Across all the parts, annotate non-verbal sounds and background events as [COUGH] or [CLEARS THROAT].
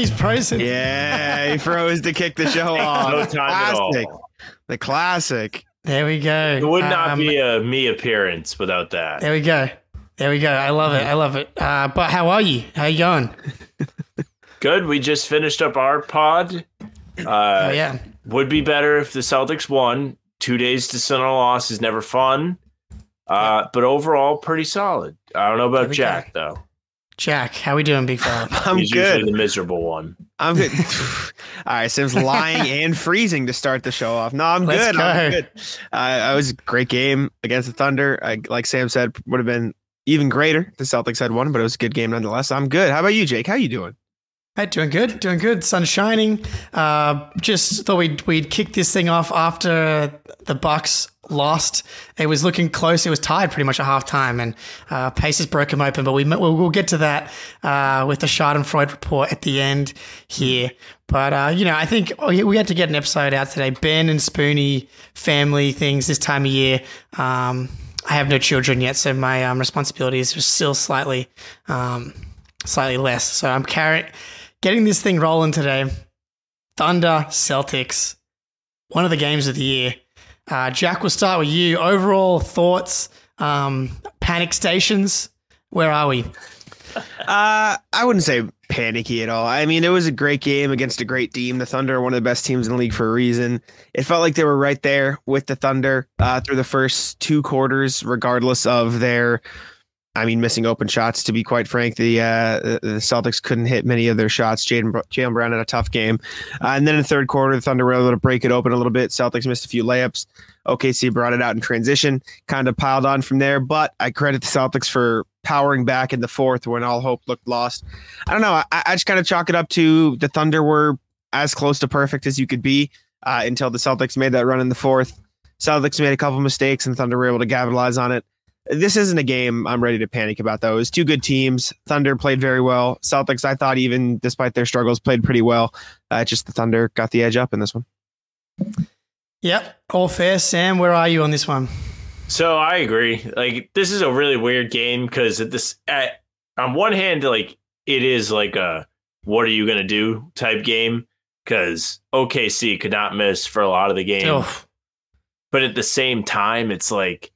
He's frozen. Yeah, he froze to kick the show [LAUGHS] off. No time at all. The classic. There we go. It would not Um, be a me appearance without that. There we go. There we go. I love it. I love it. Uh, but how are you? How you going? [LAUGHS] Good. We just finished up our pod. Uh, Oh yeah. Would be better if the Celtics won. Two days to sit on a loss is never fun. Uh, but overall, pretty solid. I don't know about we Jack though. Jack, how we doing, big fella? I'm He's good. usually the miserable one. I'm good. [LAUGHS] All right, Sim's lying [LAUGHS] and freezing to start the show off. No, I'm Let's good. I'm good. Uh, it was a great game against the Thunder. I, like Sam said, would have been even greater. if The Celtics had won, but it was a good game nonetheless. I'm good. How about you, Jake? How are you doing? Hey, doing good, doing good. Sun shining. Uh, just thought we'd we'd kick this thing off after the Bucks lost. It was looking close. It was tied pretty much at halftime, and uh, Pacers broke them open. But we we'll, we'll get to that uh, with the Schadenfreude report at the end here. But uh, you know, I think we we had to get an episode out today. Ben and Spoonie family things this time of year. Um, I have no children yet, so my um, responsibilities are still slightly um, slightly less. So I'm carrying getting this thing rolling today. Thunder Celtics, one of the games of the year. Uh, Jack, we'll start with you. Overall thoughts, um, panic stations. Where are we? Uh, I wouldn't say panicky at all. I mean, it was a great game against a great team. The Thunder are one of the best teams in the league for a reason. It felt like they were right there with the Thunder uh, through the first two quarters, regardless of their, I mean, missing open shots. To be quite frank, the uh, the Celtics couldn't hit many of their shots. Jaden Jalen Brown had a tough game, uh, and then in the third quarter, the Thunder were able to break it open a little bit. Celtics missed a few layups. OKC brought it out in transition, kind of piled on from there. But I credit the Celtics for powering back in the fourth when all hope looked lost. I don't know. I, I just kind of chalk it up to the Thunder were as close to perfect as you could be uh, until the Celtics made that run in the fourth. Celtics made a couple mistakes and Thunder were able to capitalize on it. This isn't a game I'm ready to panic about, though. It was two good teams. Thunder played very well. Celtics, I thought, even despite their struggles, played pretty well. Uh, just the Thunder got the edge up in this one. Yep, all fair. Sam, where are you on this one? So I agree. Like this is a really weird game because at this, at, on one hand, like it is like a what are you gonna do type game because OKC could not miss for a lot of the game, Oh, but at the same time, it's like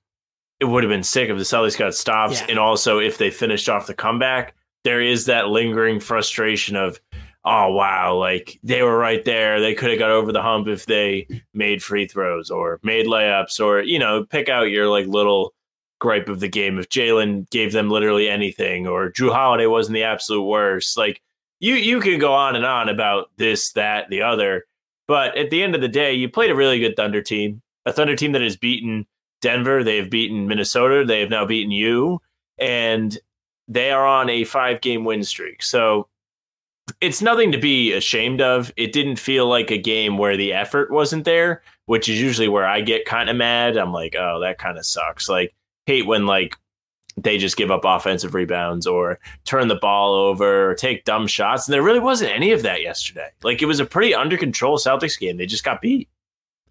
it would have been sick if the Celtics got stops, Yeah. and also if they finished off the comeback. There is that lingering frustration of, oh wow, like they were right there. They could have got over the hump if they made free throws or made layups or you know pick out your like little gripe of the game if Jalen gave them literally anything or Jrue Holiday wasn't the absolute worst. Like you you can go on and on about this, that, the other. But at the end of the day, you played a really good Thunder team. A Thunder team that has beaten Denver, they have beaten Minnesota, they have now beaten you, and they are on a five game win streak. So it's nothing to be ashamed of. It didn't feel like a game where the effort wasn't there, which is usually where I get kind of mad. I'm like, oh, that kind of sucks. Like, hate when like they just give up offensive rebounds or turn the ball over or take dumb shots. And there really wasn't any of that yesterday. Like, it was a pretty under control Celtics game. They just got beat.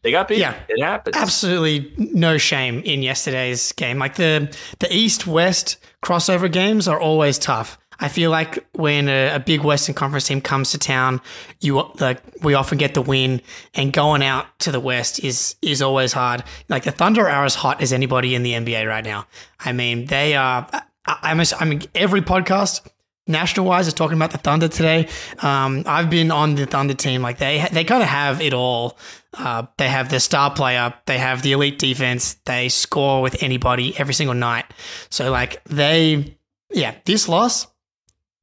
They got beat. Yeah. It happens. absolutely no shame in yesterday's game. Like the the East West crossover games are always tough. I feel like when a, a big Western Conference team comes to town, you like we often get the win, and going out to the West is is always hard. Like the Thunder are as hot as anybody in the NBA right now. I mean, they are. I, I'm, I mean, every podcast national wise is talking about the Thunder today. Um, I've been on the Thunder team. Like they they kind of have it all. Uh, they have their star player. They have the elite defense. They score with anybody every single night. So like they, yeah, this loss.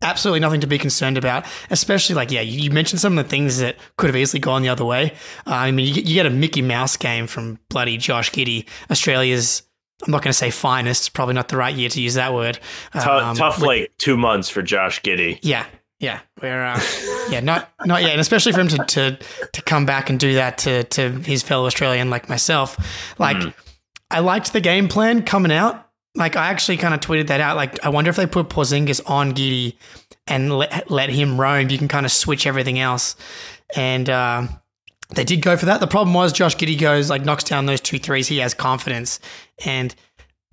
Absolutely nothing to be concerned about, especially like, yeah, you mentioned some of the things that could have easily gone the other way. Uh, I mean, you, you get a Mickey Mouse game from bloody Josh Giddey, Australia's, I'm not going to say finest, it's probably not the right year to use that word. Um, tough like two months for Josh Giddey. yeah, yeah, we're uh, [LAUGHS] yeah, not not yet, and especially for him to to to come back and do that to to his fellow Australian like myself. Like, I liked the game plan coming out. Like, I actually kind of tweeted that out. Like, I wonder if they put Porzingis on Giddey and let let him roam. You can kind of switch everything else, and. Uh, they did go for that. The problem was Josh Giddey goes like knocks down those two threes. He has confidence, and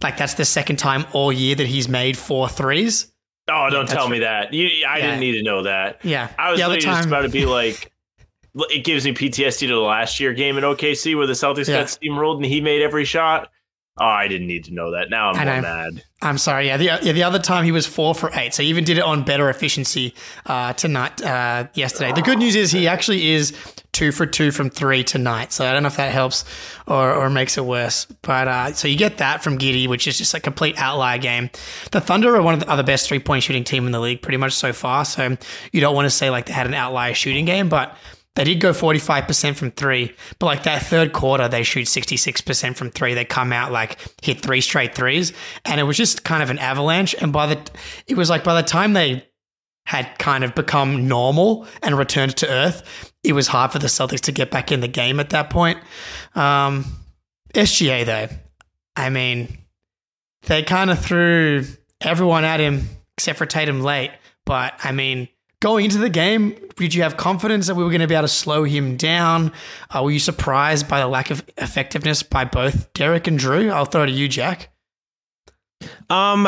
like that's the second time all year that he's made four threes. Oh, don't that's tell me that. You, I Yeah. didn't need to know that. Yeah, I was literally just about to be like, [LAUGHS] it gives me PTSD to the last year game in OKC where the Celtics Yeah. got steamrolled and he made every shot. Oh, I didn't need to know that. Now I'm I more know. mad. I'm sorry. Yeah, the, yeah, the other time he was four for eight. So he even did it on better efficiency uh, tonight, uh, yesterday. The good news is he actually is two for two from three tonight. So I don't know if that helps or, or makes it worse. But uh, so you get that from Giddey, which is just a complete outlier game. The Thunder are one of the other best three point shooting team in the league pretty much so far. So you don't want to say like they had an outlier shooting game, but they did go 45% from three, but like that third quarter, they shoot 66% from three. They come out like hit three straight threes, and it was just kind of an avalanche. And by the, it was like by the time they had kind of become normal and returned to earth, it was hard for the Celtics to get back in the game at that point. Um, SGA though, I mean, they kind of threw everyone at him except for Tatum late. But I mean, going into the game, did you have confidence that we were going to be able to slow him down? Uh, were you surprised by the lack of effectiveness by both Derek and Jrue? I'll throw it to you, Jack. Um,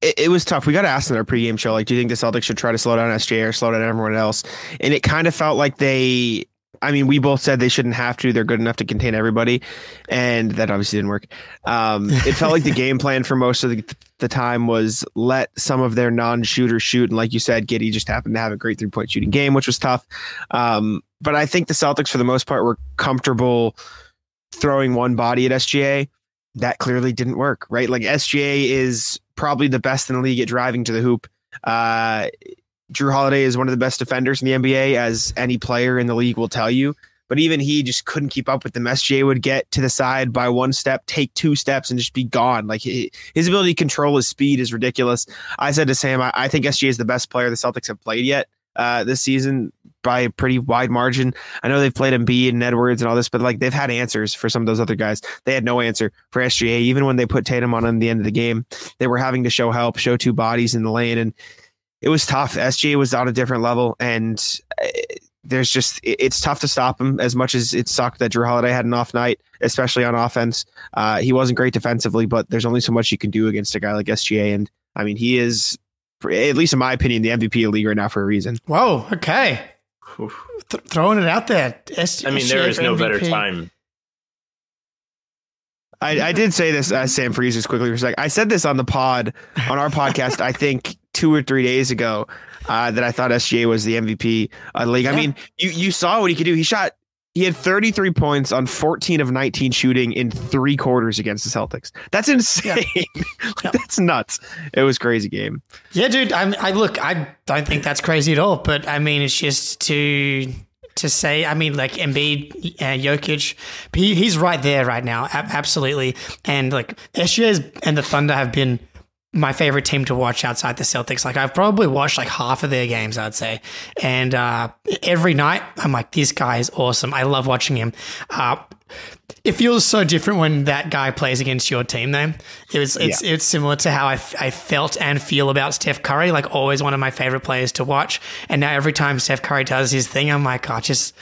it, it was tough. We got asked in our pregame show, like, do you think the Celtics should try to slow down SJ or slow down everyone else? And it kind of felt like they. I mean, we both said they shouldn't have to. They're good enough to contain everybody, and that obviously didn't work. Um, it felt like the game plan for most of the, the time was let some of their non-shooters shoot, and like you said, Giddey just happened to have a great three-point shooting game, which was tough. Um, but I think the Celtics, for the most part, were comfortable throwing one body at SGA that clearly didn't work, right? Like SGA is probably the best in the league at driving to the hoop. Uh, Jrue Holiday is one of the best defenders in the NBA, as any player in the league will tell you. But even he just couldn't keep up with them. SGA would get to the side by one step, take two steps, and just be gone. Like he, his ability to control his speed is ridiculous. I said to Sam, I, I think SGA is the best player the Celtics have played yet uh, this season by a pretty wide margin. I know they've played Embiid and Edwards and all this, but like they've had answers for some of those other guys. They had no answer for SGA. Even when they put Tatum on in the end of the game, they were having to show help, show two bodies in the lane, and it was tough. SGA was on a different level, and uh, there's just it's tough to stop him. As much as it sucked that Jrue Holiday had an off night, especially on offense, uh, he wasn't great defensively. But there's only so much you can do against a guy like SGA, and I mean he is, at least in my opinion, the MVP of the league right now for a reason. Whoa, okay. Th- throwing it out there. S- I mean, there is SGA is for no better time. I, I did say this, uh, Sam Freeze, just quickly for a sec. I said this on the pod, on our [LAUGHS] podcast, I think two or three days ago, uh, that I thought SGA was the MVP of the league. I mean, you, you saw what he could do. He shot, he had 33 points on 14 of 19 shooting in three quarters against the Celtics. That's insane. [LAUGHS] Like, Yeah. That's nuts. It was a crazy game. Yeah, dude. I, I look. I don't think that's crazy at all. But I mean, it's just to to say. I mean, like Embiid, uh, Jokic, he, he's right there right now. A- absolutely. And like SGA's and the Thunder have been my favorite team to watch outside the Celtics. Like I've probably watched like half of their games, I'd say. And uh, every night, I'm like, this guy is awesome. I love watching him. Uh, it feels so different when that guy plays against your team though. It was it's it's similar to how I, f- I felt and feel about Steph Curry, like always one of my favorite players to watch. And now every time Steph Curry does his thing, I'm like, oh, just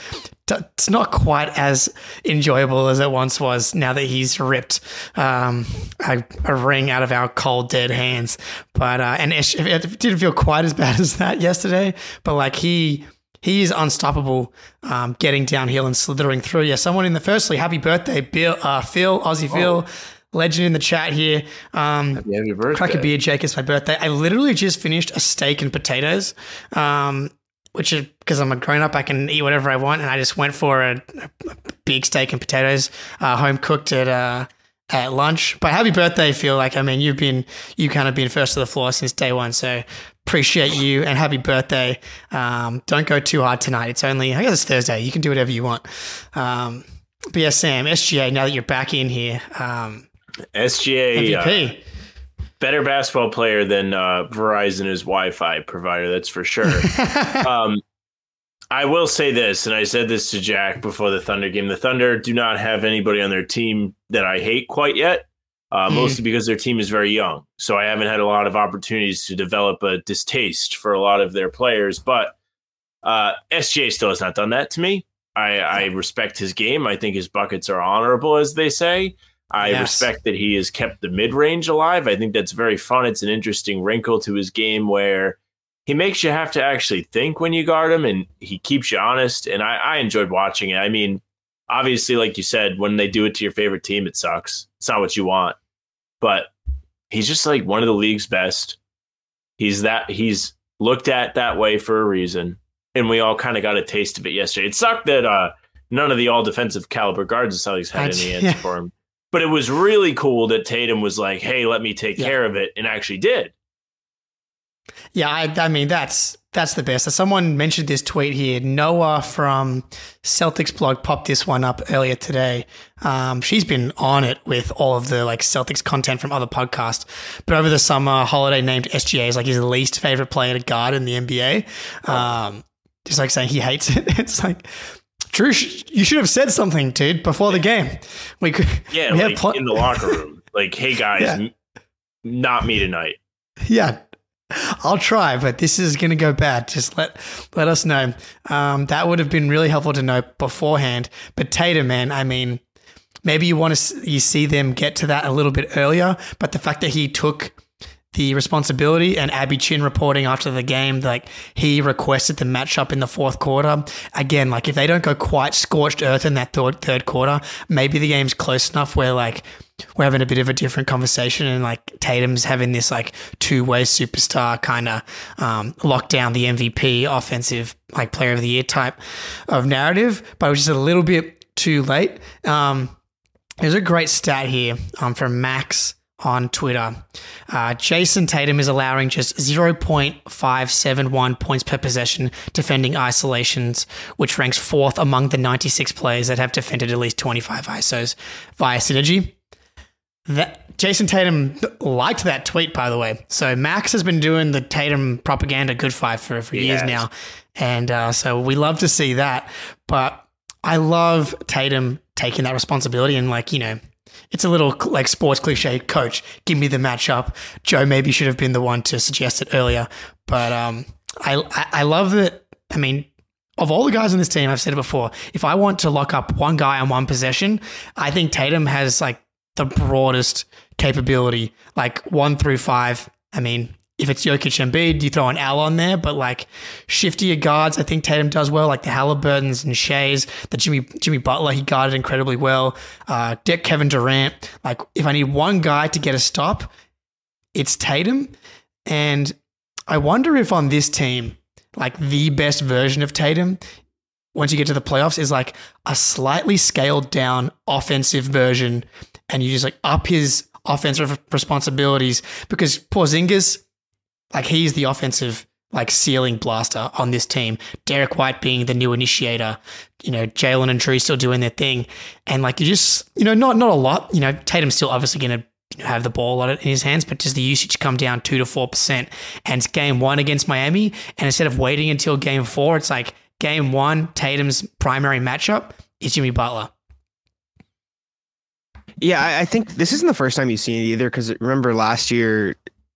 it's not quite as enjoyable as it once was. Now that he's ripped um, a, a, ring out of our cold dead hands, but uh, and it, it didn't feel quite as bad [LAUGHS] as that yesterday. But like he he is unstoppable, um, getting downhill and slithering through. Yeah, someone in the firstly, happy birthday, Bill, uh, Phil, Aussie Phil, legend in the chat here. Um, Happy, happy birthday. crack a beer, Jake. It's my birthday. I literally just finished a steak and potatoes, um, which is because I'm a grown up. I can eat whatever I want, and I just went for a, a big steak and potatoes, uh, home cooked at. Uh, at lunch, but happy birthday, Phil. Like, I mean, you've been, you kind of been first to the floor since day one. So appreciate you and happy birthday. Um, don't go too hard tonight. It's only, I guess it's Thursday. You can do whatever you want. Um, but yeah, Sam, SGA, now that you're back in here, um, SGA uh, MVP. Better basketball player than uh, Verizon is Wi-Fi provider. That's for sure. [LAUGHS] um, I will say this, and I said this to Jack before the Thunder game. The Thunder do not have anybody on their team that I hate quite yet, uh, Hmm. mostly because their team is very young. So I haven't had a lot of opportunities to develop a distaste for a lot of their players. But uh, SGA still has not done that to me. I, I respect his game. I think his buckets are honorable, as they say. I Yes. respect that he has kept the mid range alive. I think that's very fun. It's an interesting wrinkle to his game where he makes you have to actually think when you guard him and he keeps you honest. And I, I enjoyed watching it. I mean, obviously, like you said, when they do it to your favorite team, it sucks. It's not what you want. But he's just like one of the league's best. He's that he's looked at that way for a reason. And we all kind of got a taste of it yesterday. It sucked that uh, none of the all defensive caliber guards the Celtics had any [LAUGHS] answer yeah. for him. But it was really cool that Tatum was like, hey, let me take Yeah. care of it, and actually did. Yeah, I, I mean that's that's the best. Someone mentioned this tweet here. Noa from Celtics blog popped this one up earlier today. Um, she's been on it with all of the like Celtics content from other podcasts. But over the summer, Holiday named SGA as like his least favorite player to guard in the NBA. Um, just like saying he hates it. [LAUGHS] It's like. Jrue, you should have said something, dude, before the game. We could, [LAUGHS] Yeah, we like pl- in the locker [LAUGHS] room. Like, hey guys, Yeah. m- not me tonight. Yeah. I'll try, but this is going to go bad. Just let let us know. Um, that would have been really helpful to know beforehand. But Tatum, man, I mean, maybe you want to you see them get to that a little bit earlier. But the fact that he took the responsibility and Abby Chin reporting after the game, like he requested the matchup in the fourth quarter. Again, like if they don't go quite scorched earth in that third, third quarter, maybe the game's close enough where like we're having a bit of a different conversation and like Tatum's having this like two way superstar kind of um, lock down the MVP offensive like player of the year type of narrative, but it was just a little bit too late. Um, there's a great stat here um, from Max on Twitter. Uh, Jayson Tatum is allowing just 0.571 points per possession defending isolations, which ranks fourth among the 96 players that have defended at least 25 ISOs via synergy. That Jayson Tatum liked that tweet, by the way. So Max has been doing the Tatum propaganda good fight for, a for years has. now, and uh, so we love to see that. But I love Tatum taking that responsibility and like you know, it's a little like sports cliche. Coach, give me the matchup. Joe maybe should have been the one to suggest it earlier, but um, I I, I love that. I mean, of all the guys on this team, I've said it before. If I want to lock up one guy on one possession, I think Tatum has like the broadest capability, like one through five. I mean, if it's Jokic and Embiid, you throw an L on there, but like shiftier guards, I think Tatum does well, like the Halliburtons and Shais, the Jimmy Jimmy Butler, he guarded incredibly well. Uh, Dick Kevin Durant, like if I need one guy to get a stop, it's Tatum. And I wonder if on this team, like the best version of Tatum, once you get to the playoffs, is like a slightly scaled down offensive version, and you just like up his offensive responsibilities because Porzingis, like he's the offensive like ceiling blaster on this team. Derek White being the new initiator, you know, Jalen and Jrue still doing their thing, and like you just you know not not a lot. You know, Tatum's still obviously going to you know, have the ball a lot in his hands, but does the usage come down two to four percent? And it's game one against Miami, and instead of waiting until game four, it's like game one. Tatum's primary matchup is Jimmy Butler. Yeah, I think this isn't the first time you've seen it either. Because remember last year,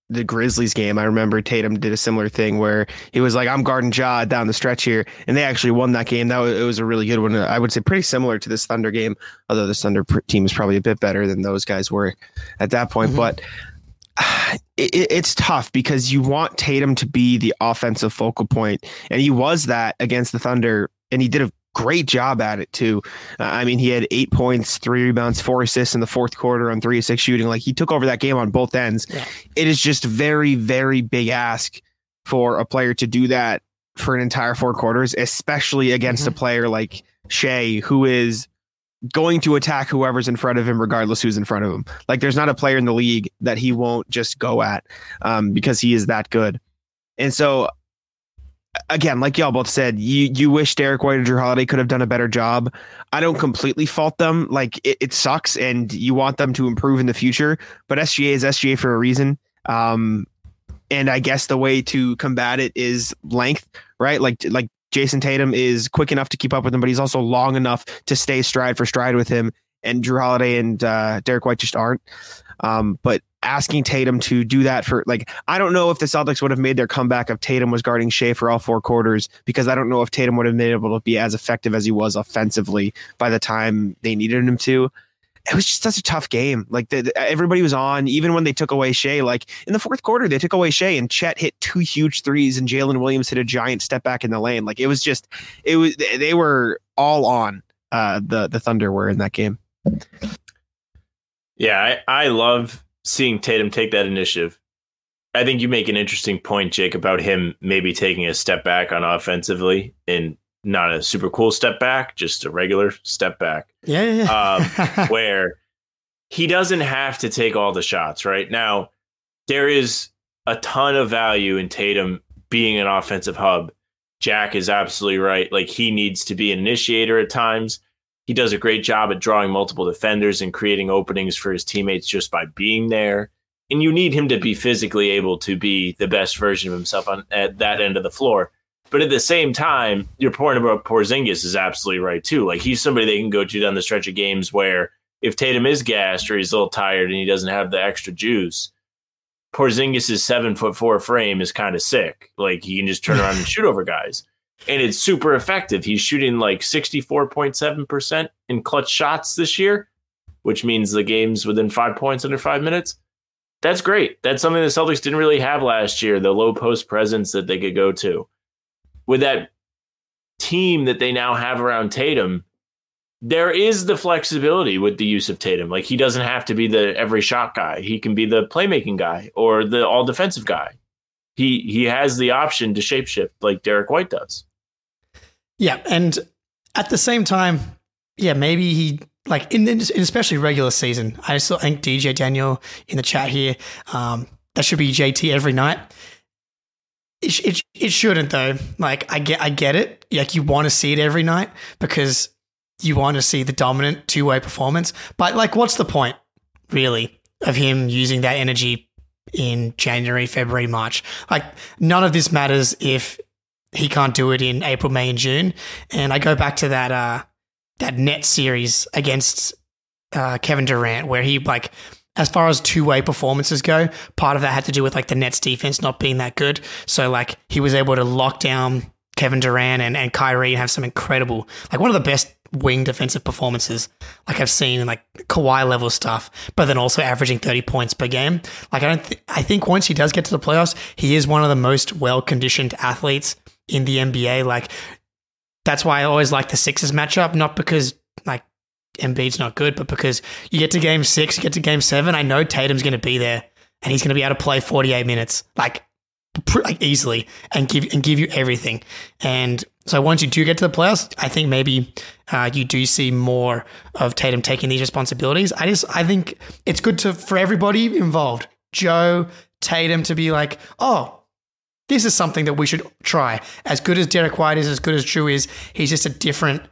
the Grizzlies game. I remember Tatum did a similar thing where he was like, "I'm guarding Ja down the stretch here," and they actually won that game. That was, it was a really good one. Uh, I would say pretty similar to this Thunder game, although the Thunder pr- team is probably a bit better than those guys were at that point. Mm-hmm. But [SIGHS] it, it's tough because you want Tatum to be the offensive focal point, and he was that against the Thunder, and he did a great job at it too. Uh, I mean, he had eight points, three rebounds, four assists in the fourth quarter on three of six shooting. Like he took over that game on both ends. Yeah. It is just very, very big ask for a player to do that for an entire four quarters, especially against a player like Shai, who is going to attack whoever's in front of him, regardless who's in front of him. Like there's not a player in the league that he won't just go at um, because he is that good. And so again, like y'all both said, you you wish Derek White or Jrue Holiday could have done a better job. I don't completely fault them. Like it, it sucks, and you want them to improve in the future. But SGA is SGA for a reason. Um, and I guess the way to combat it is length, right? Like like Jayson Tatum is quick enough to keep up with him, but he's also long enough to stay stride for stride with him. And Jrue Holiday and uh, Derek White just aren't. Um, but asking Tatum to do that for like I don't know if the Celtics would have made their comeback if Tatum was guarding Shai for all four quarters because I don't know if Tatum would have been able to be as effective as he was offensively by the time they needed him to. It was just such a tough game. Like the, the- everybody was on, even when they took away Shai. Like in the fourth quarter, they took away Shai and Chet hit two huge threes and Jalen Williams hit a giant step back in the lane. Like it was just, it was they were all on. Uh, the the Thunder were in that game. Yeah, I, I love seeing Tatum take that initiative. I think you make an interesting point, Jake, about him maybe taking a step back on offensively and not a super cool step back, just a regular step back, Yeah, yeah, yeah. um, [LAUGHS] where he doesn't have to take all the shots, right? Now, there is a ton of value in Tatum being an offensive hub. Jack is absolutely right. Like he needs to be an initiator at times. He does a great job at drawing multiple defenders and creating openings for his teammates just by being there. And you need him to be physically able to be the best version of himself on at that end of the floor. But at the same time, your point about Porzingis is absolutely right too. Like he's somebody they can go to down the stretch of games where if Tatum is gassed or he's a little tired and he doesn't have the extra juice, Porzingis' seven foot four frame is kind of sick. Like he can just turn around and [LAUGHS] shoot over guys. And it's super effective. He's shooting like 64.7% in clutch shots this year, which means the game's within five points under five minutes. That's great. That's something the Celtics didn't really have last year, the low post presence that they could go to. With that team that they now have around Tatum, there is the flexibility with the use of Tatum. Like he doesn't have to be the every shot guy. He can be the playmaking guy or the all defensive guy. He he has the option to shapeshift like Derek White does. Yeah, and at the same time, yeah, maybe he like in, in especially regular season. I still think DJ Daniel in the chat here. Um, that should be JT every night. It, it, it shouldn't though. Like I get I get it. Like you want to see it every night because you want to see the dominant two way performance. But like, what's the point really of him using that energy in January, February, March? Like none of this matters if he can't do it in April, May, and June. And I go back to that uh, that net series against uh, Kevin Durant, where he like, as far as two way performances go, part of that had to do with like the Nets defense not being that good. So like he was able to lock down Kevin Durant and, and Kyrie and have some incredible, like one of the best wing defensive performances like I've seen in like Kawhi level stuff, but then also averaging 30 points per game. Like I don't, th- I think once he does get to the playoffs, he is one of the most well conditioned athletes in the NBA. Like that's why I always like the Sixers matchup, not because like Embiid's not good, but because you get to game six, you get to game seven. I know Tatum's going to be there and he's going to be able to play 48 minutes, like, like easily and give, and give you everything. And so once you do get to the playoffs, I think maybe uh, you do see more of Tatum taking these responsibilities. I just, I think it's good to, for everybody involved, Joe, Tatum to be like, oh, this is something that we should try. As good as Derek White is, as good as Jrue is, he's just a different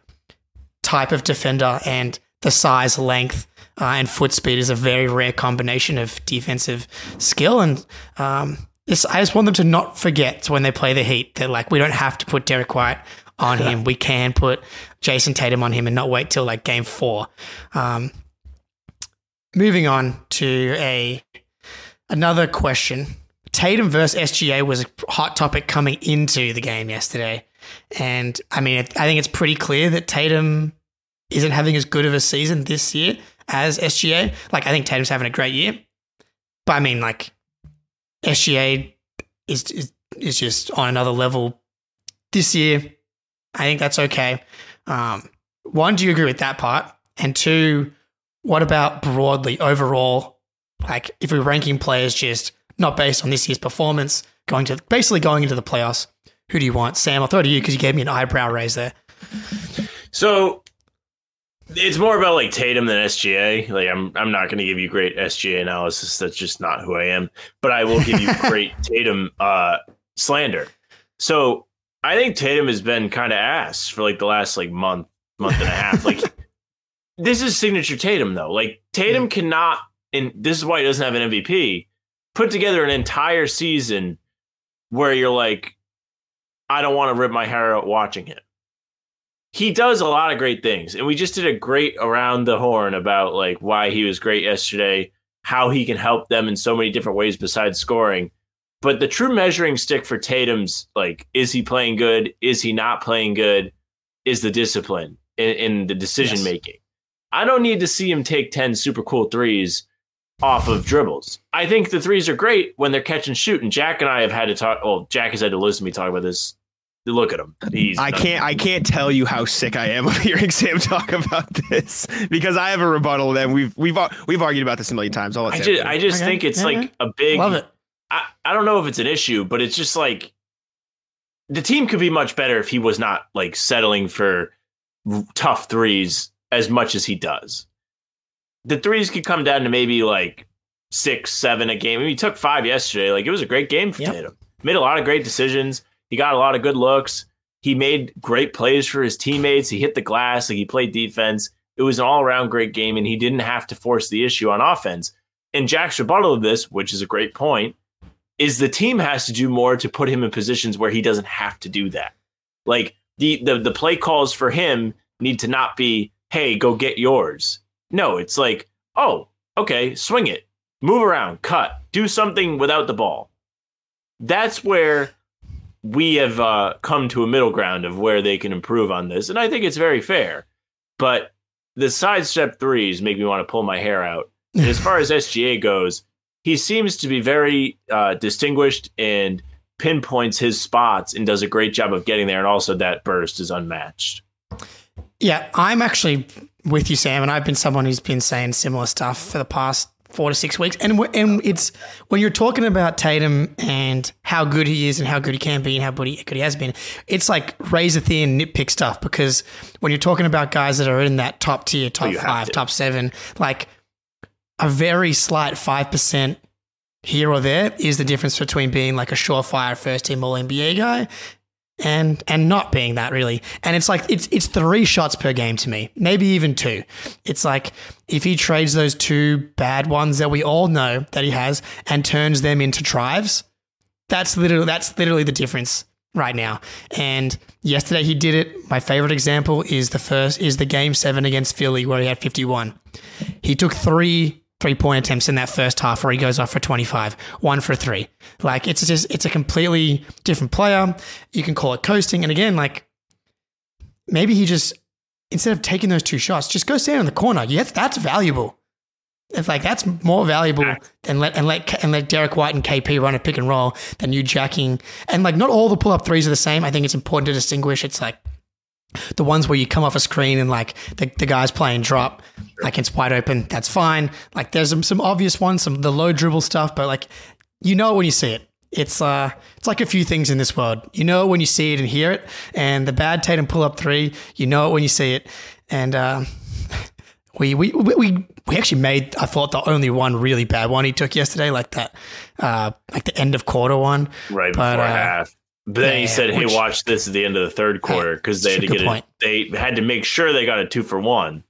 type of defender, and the size, length, uh, and foot speed is a very rare combination of defensive skill. And um, this, I just want them to not forget when they play the Heat that like we don't have to put Derek White on him. [LAUGHS] We can put Jayson Tatum on him and not wait till like game four. Um, moving on to a another question Tatum versus SGA was a hot topic coming into the game yesterday. And I mean, I think it's pretty clear that Tatum isn't having as good of a season this year as SGA. Like, I think Tatum's having a great year. But I mean, like, SGA is, is, is just on another level this year. I think that's okay. Um, one, do you agree with that part? And two, what about broadly overall? Like, if we're ranking players just not based on this year's performance, going to basically going into the playoffs, who do you want? Sam, I'll throw it to you because you gave me an eyebrow raise there. So it's more about like Tatum than SGA. Like I'm I'm not going to give you great SGA analysis. That's just not who I am. But I will give you [LAUGHS] great Tatum uh, slander. So I think Tatum has been kind of ass for like the last like month month and a half. Like [LAUGHS] this is signature Tatum though. Like Tatum cannot, and this is why he doesn't have an MVP. Put together an entire season where you're like, I don't want to rip my hair out watching him. He does a lot of great things, and we just did a great around the horn about like why he was great yesterday, how he can help them in so many different ways besides scoring. But the true measuring stick for Tatum's like, is he playing good? Is he not playing good? Is the discipline in, in the decision Yes. making. I don't need to see him take 10 super cool threes off of dribbles. I think the threes are great when they're catch and shoot. And Jack and I have had to talk. Well, Jack has had to listen to me talk about this. Look at him. He's I can't I can't tell you how sick I am [LAUGHS] of hearing Sam talk about this because I have a rebuttal Then we've we've we've argued about this a million times. I'll I just, do. I just Okay. think it's Yeah, like a big. Love it. I, I don't know if it's an issue, but it's just like the team could be much better if he was not like settling for tough threes as much as he does. The threes could come down to maybe like six, seven a game. I mean, he took five yesterday. Like it was a great game for Yep. Tatum. Made a lot of great decisions. He got a lot of good looks. He made great plays for his teammates. He hit the glass. Like he played defense. It was an all around great game, and he didn't have to force the issue on offense. And Jack's rebuttal of this, which is a great point, is the team has to do more to put him in positions where he doesn't have to do that. Like the the the play calls for him need to not be, "Hey, go get yours." No, it's like, "Oh, okay, swing it, move around, cut, do something without the ball." That's where we have uh, come to a middle ground of where they can improve on this, and I think it's very fair. But the sidestep threes make me want to pull my hair out. And as far as [LAUGHS] SGA goes, he seems to be very uh, distinguished and pinpoints his spots and does a great job of getting there. And also, that burst is unmatched. Yeah, I'm actually with you, Sam, and I've been someone who's been saying similar stuff for the past four to six weeks. And and it's when you're talking about Tatum and how good he is and how good he can be and how good he, good he has been, it's like razor thin nitpick stuff because when you're talking about guys that are in that top tier, top five, to. top seven, like a very slight five percent here or there is the difference between being like a surefire first team all NBA guy and and not being that really. And it's like it's it's three shots per game to me, maybe even two. It's like if he trades those two bad ones that we all know that he has and turns them into drives, that's literally that's literally the difference right now. And yesterday he did it. My favorite example is the first is the game 7 against Philly where he had 51. He took 3 three point attempts in that first half where he goes off for 25, one for three. Like it's just, it's a completely different player. You can call it coasting. And again, like maybe he just, instead of taking those two shots, just go stand in the corner. Yes, that's valuable. It's like that's more valuable than let and let and let Derek White and KP run a pick and roll than you jacking. And like not all the pull up threes are the same. I think it's important to distinguish. It's like the ones where you come off a screen and like the, the guy's playing drop, like it's wide open, that's fine. Like there's some, some obvious ones, some the low dribble stuff, but like you know it when you see it. It's uh it's like a few things in this world. You know it when you see it and hear it. And the bad Tatum pull up three, you know it when you see it. And uh, [LAUGHS] we, we we we we actually made I thought the only one really bad one he took yesterday, like that uh like the end of quarter one. right before But, uh, half. But then he said, "Hey, which- watch this at the end of the third quarter because they had to Good get point. it. They had to make sure they got a two for one,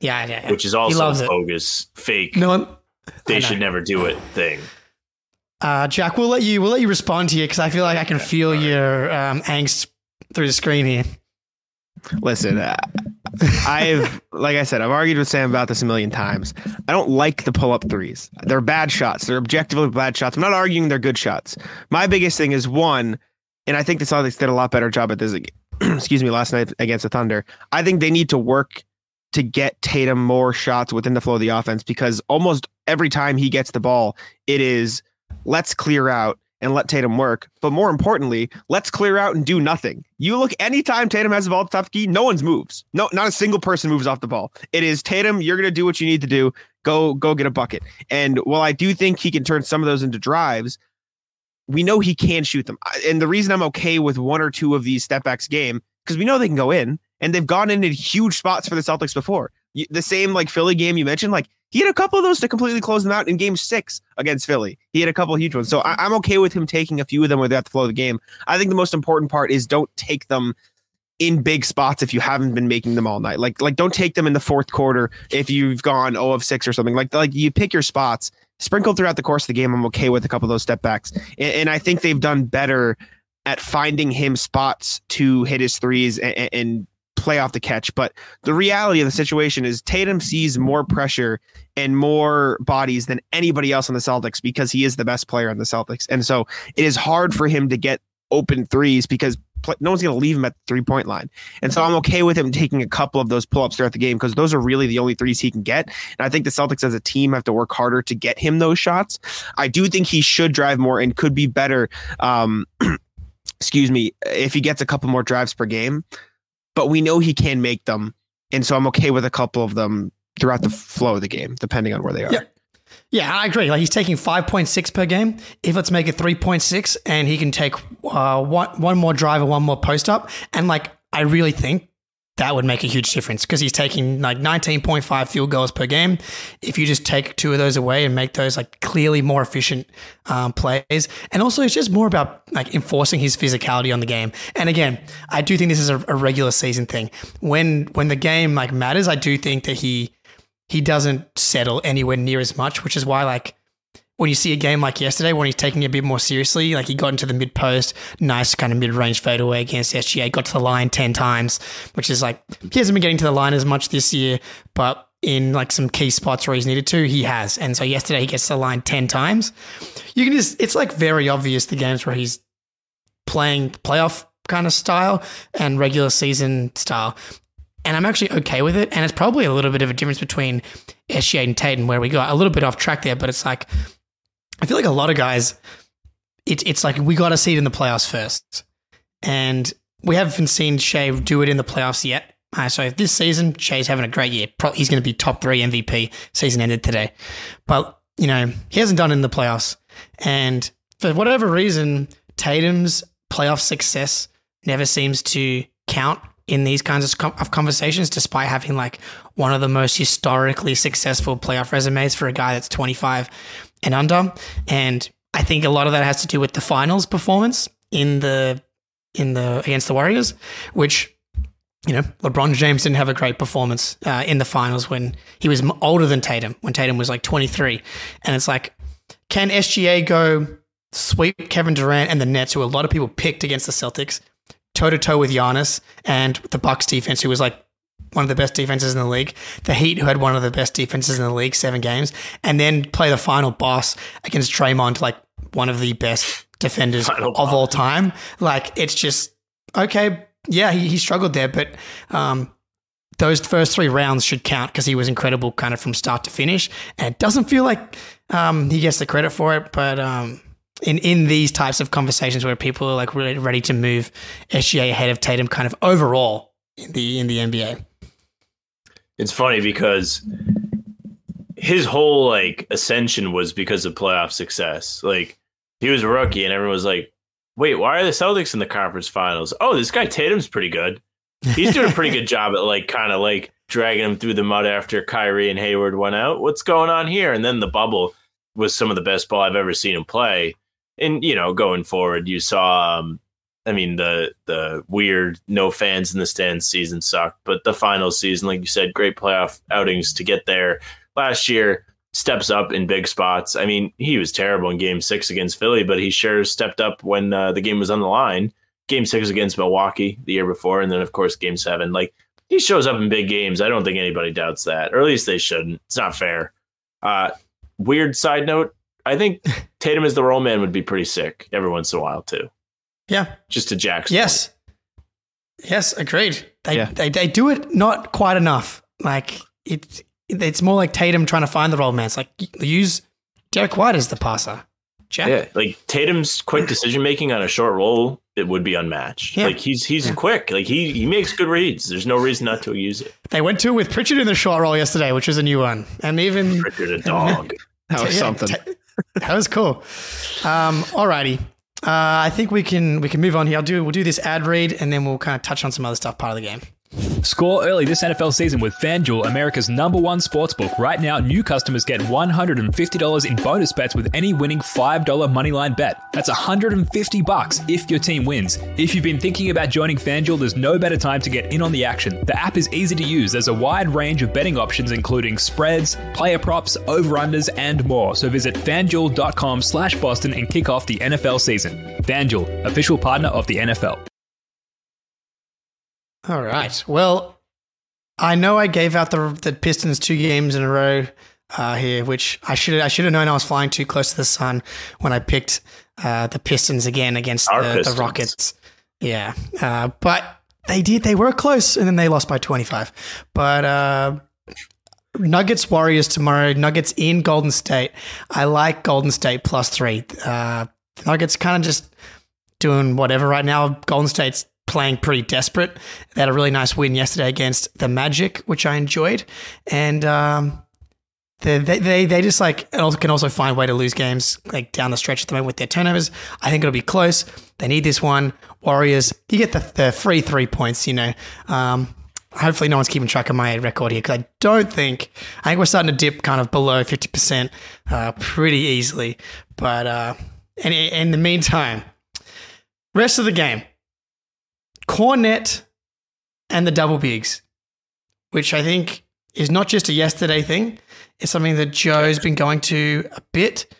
Yeah, yeah, yeah. which is He also loves it. bogus, fake. No one they should never do it thing. Uh, Jack, we'll let you we'll let you respond here because I feel like I can feel your um, angst through the screen here. Listen, uh, I've like I said, I've argued with Sam about this a million times. I don't like the pull up threes. They're bad shots. They're objectively bad shots. I'm not arguing they're good shots. My biggest thing is one, and I think the Celtics did a lot better job at this. [CLEARS THROAT] excuse me, last night against the Thunder. I think they need to work to get Tatum more shots within the flow of the offense because almost every time he gets the ball, it is let's clear out and let Tatum work. But more importantly, let's clear out and do nothing. You look anytime Tatum has the ball at the top key, no one's moves. No, not a single person moves off the ball. It is Tatum, you're gonna do what you need to do. Go, go get a bucket. And while I do think he can turn some of those into drives, we know he can shoot them. And the reason I'm okay with one or two of these step backs game, because we know they can go in and they've gone in in huge spots for the Celtics before. The same like Philly game you mentioned, like he had a couple of those to completely close them out in game six against Philly. He had a couple of huge ones. So I, am okay with him taking a few of them where they have to flow the game. I think the most important part is don't take them in big spots if you haven't been making them all night. Like like don't take them in the fourth quarter if you've gone 0 of 6 or something. Like like you pick your spots, sprinkled throughout the course of the game. I'm okay with a couple of those step backs. And, and I think they've done better at finding him spots to hit his threes and, and play off the catch. But the reality of the situation is Tatum sees more pressure and more bodies than anybody else on the Celtics because he is the best player on the Celtics. And so it is hard for him to get open threes because no one's going to leave him at the three point line. And so I'm okay with him taking a couple of those pull ups throughout the game because those are really the only threes he can get. And I think the Celtics as a team have to work harder to get him those shots. I do think he should drive more and could be better. Um, [CLEARS THROAT] excuse me, if he gets a couple more drives per game but we know he can make them. And so I'm okay with a couple of them throughout the flow of the game, depending on where they are. Yeah. Yeah, I agree. Like he's taking 5.6 per game. If let's make it 3.6 and he can take uh, one, one more drive or one more post up. And like, I really think that would make a huge difference because he's taking like 19.5 field goals per game. If you just take two of those away and make those like clearly more efficient um, plays, and also it's just more about like enforcing his physicality on the game. And again, I do think this is a, a regular season thing. When when the game like matters, I do think that he he doesn't settle anywhere near as much, which is why like when you see a game like yesterday when he's taking it a bit more seriously, like he got into the mid post, nice kind of mid range fadeaway against SGA, got to the line 10 times, which is like, he hasn't been getting to the line as much this year, but in like some key spots where he's needed to, he has. And so yesterday he gets to the line 10 times. You can just, it's like very obvious the games where he's playing playoff kind of style and regular season style. And I'm actually okay with it. And it's probably a little bit of a difference between SGA and Tatum, where we got a little bit off track there, but it's like I feel like a lot of guys, it's it's like we got to see it in the playoffs first, and we haven't seen Shai do it in the playoffs yet. Uh, so this season, Shai's having a great year. Pro- he's going to be top three MVP. Season ended today, but you know he hasn't done it in the playoffs, and for whatever reason, Tatum's playoff success never seems to count in these kinds of conversations, despite having like one of the most historically successful playoff resumes for a guy that's 25 and under. And I think a lot of that has to do with the finals performance in the in the against the Warriors, which you know LeBron James didn't have a great performance uh, in the finals when he was older than Tatum, when Tatum was like 23, and it's like, can SGA go sweep Kevin Durant and the Nets, who a lot of people picked against the Celtics, toe to toe with Giannis and the Bucks defense, who was like one of the best defenses in the league, the Heat, who had one of the best defenses in the league, seven games, and then play the final boss against Draymond, like one of the best defenders final of boss. all time. Like it's just okay. Yeah, he, he struggled there, but um, those first three rounds should count because he was incredible, kind of from start to finish. And it doesn't feel like um, he gets the credit for it, but um, in in these types of conversations where people are like really ready to move SGA ahead of Tatum, kind of overall in the in the NBA it's funny because his whole like ascension was because of playoff success. Like he was a rookie, and everyone was like, "Wait, why are the Celtics in the conference finals? Oh, this guy Tatum's pretty good. He's doing a pretty good job at like kind of like dragging him through the mud after Kyrie and Hayward went out. What's going on here?" And then the bubble was some of the best ball I've ever seen him play. And you know, going forward, you saw um, I mean the the weird no fans in the stands season sucked, but the final season, like you said, great playoff outings to get there. Last year steps up in big spots. I mean, he was terrible in Game Six against Philly, but he sure stepped up when uh, the game was on the line. game six against Milwaukee the year before, and then of course game seven. Like he shows up in big games. I don't think anybody doubts that, or at least they shouldn't. It's not fair. Uh, weird side note: I think Tatum as the roll man would be pretty sick every once in a while too. Yeah. Just to Jack's. Yes. Yes, agreed. They, Yeah. they they do it not quite enough. Like it, it's more like Tatum trying to find the role man. It's like use Derek White as the passer. Jack. Yeah, like Tatum's quick decision making on a short roll, it would be unmatched. Yeah. Like he's he's quick. Like he he makes good reads. There's no reason not to use it. They went to with Pritchard in the short roll yesterday, which was a new one, and even Pritchard a dog. [LAUGHS] That was Yeah, something. ta- that was cool. Um, alrighty. Uh, I think we can we can move on here. I'll do we'll do this ad read and then we'll kind of touch on some other stuff part of the game. Score early this NFL season with FanDuel, America's number one sportsbook. Right now, new customers get $150 in bonus bets with any winning $5 moneyline bet. That's 150 bucks if your team wins. If you've been thinking about joining FanDuel, there's no better time to get in on the action. The app is easy to use. There's a wide range of betting options, including spreads, player props, over-unders, and more. So visit FanDuel.com slash Boston and kick off the NFL season. FanDuel, official partner of the NFL. All right. Well, I know I gave out the the Pistons two games in a row uh, here, which I should I should have known I was flying too close to the sun when I picked uh, the Pistons again against the, the Rockets. Yeah, uh, but they did. They were close, and then they lost by twenty five. But uh, Nuggets Warriors tomorrow. Nuggets in Golden State. I like Golden State plus three. Uh, Nuggets kind of just doing whatever right now. Golden State's playing pretty desperate. They had a really nice win yesterday against the Magic, which I enjoyed, and um, they, they they just like can also find way to lose games like down the stretch at the moment with their turnovers. I think it'll be close. They need this one. Warriors, you get the, the free three points. You know. Um, Hopefully, no one's keeping track of my record here because I don't think I think we're starting to dip kind of below fifty percent uh, pretty easily. But uh, in the meantime, rest of the game, Kornet and the double bigs, which I think is not just a yesterday thing. It's something that Joe's been going to a bit.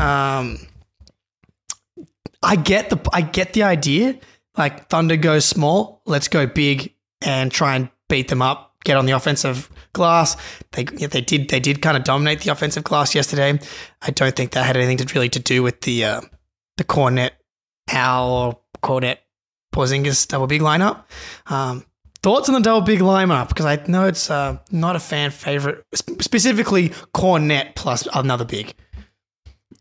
Um, I get the I get the idea. Like Thunder goes small, let's go big and try and beat them up. Get on the offensive glass. They they did they did kind of dominate the offensive glass yesterday. I don't think that had anything to really to do with the uh, the Kornet or Kornet Porzingis double big lineup. Um, thoughts on the double big lineup? Because I know it's uh, not a fan favorite, sp- specifically Kornet plus another big.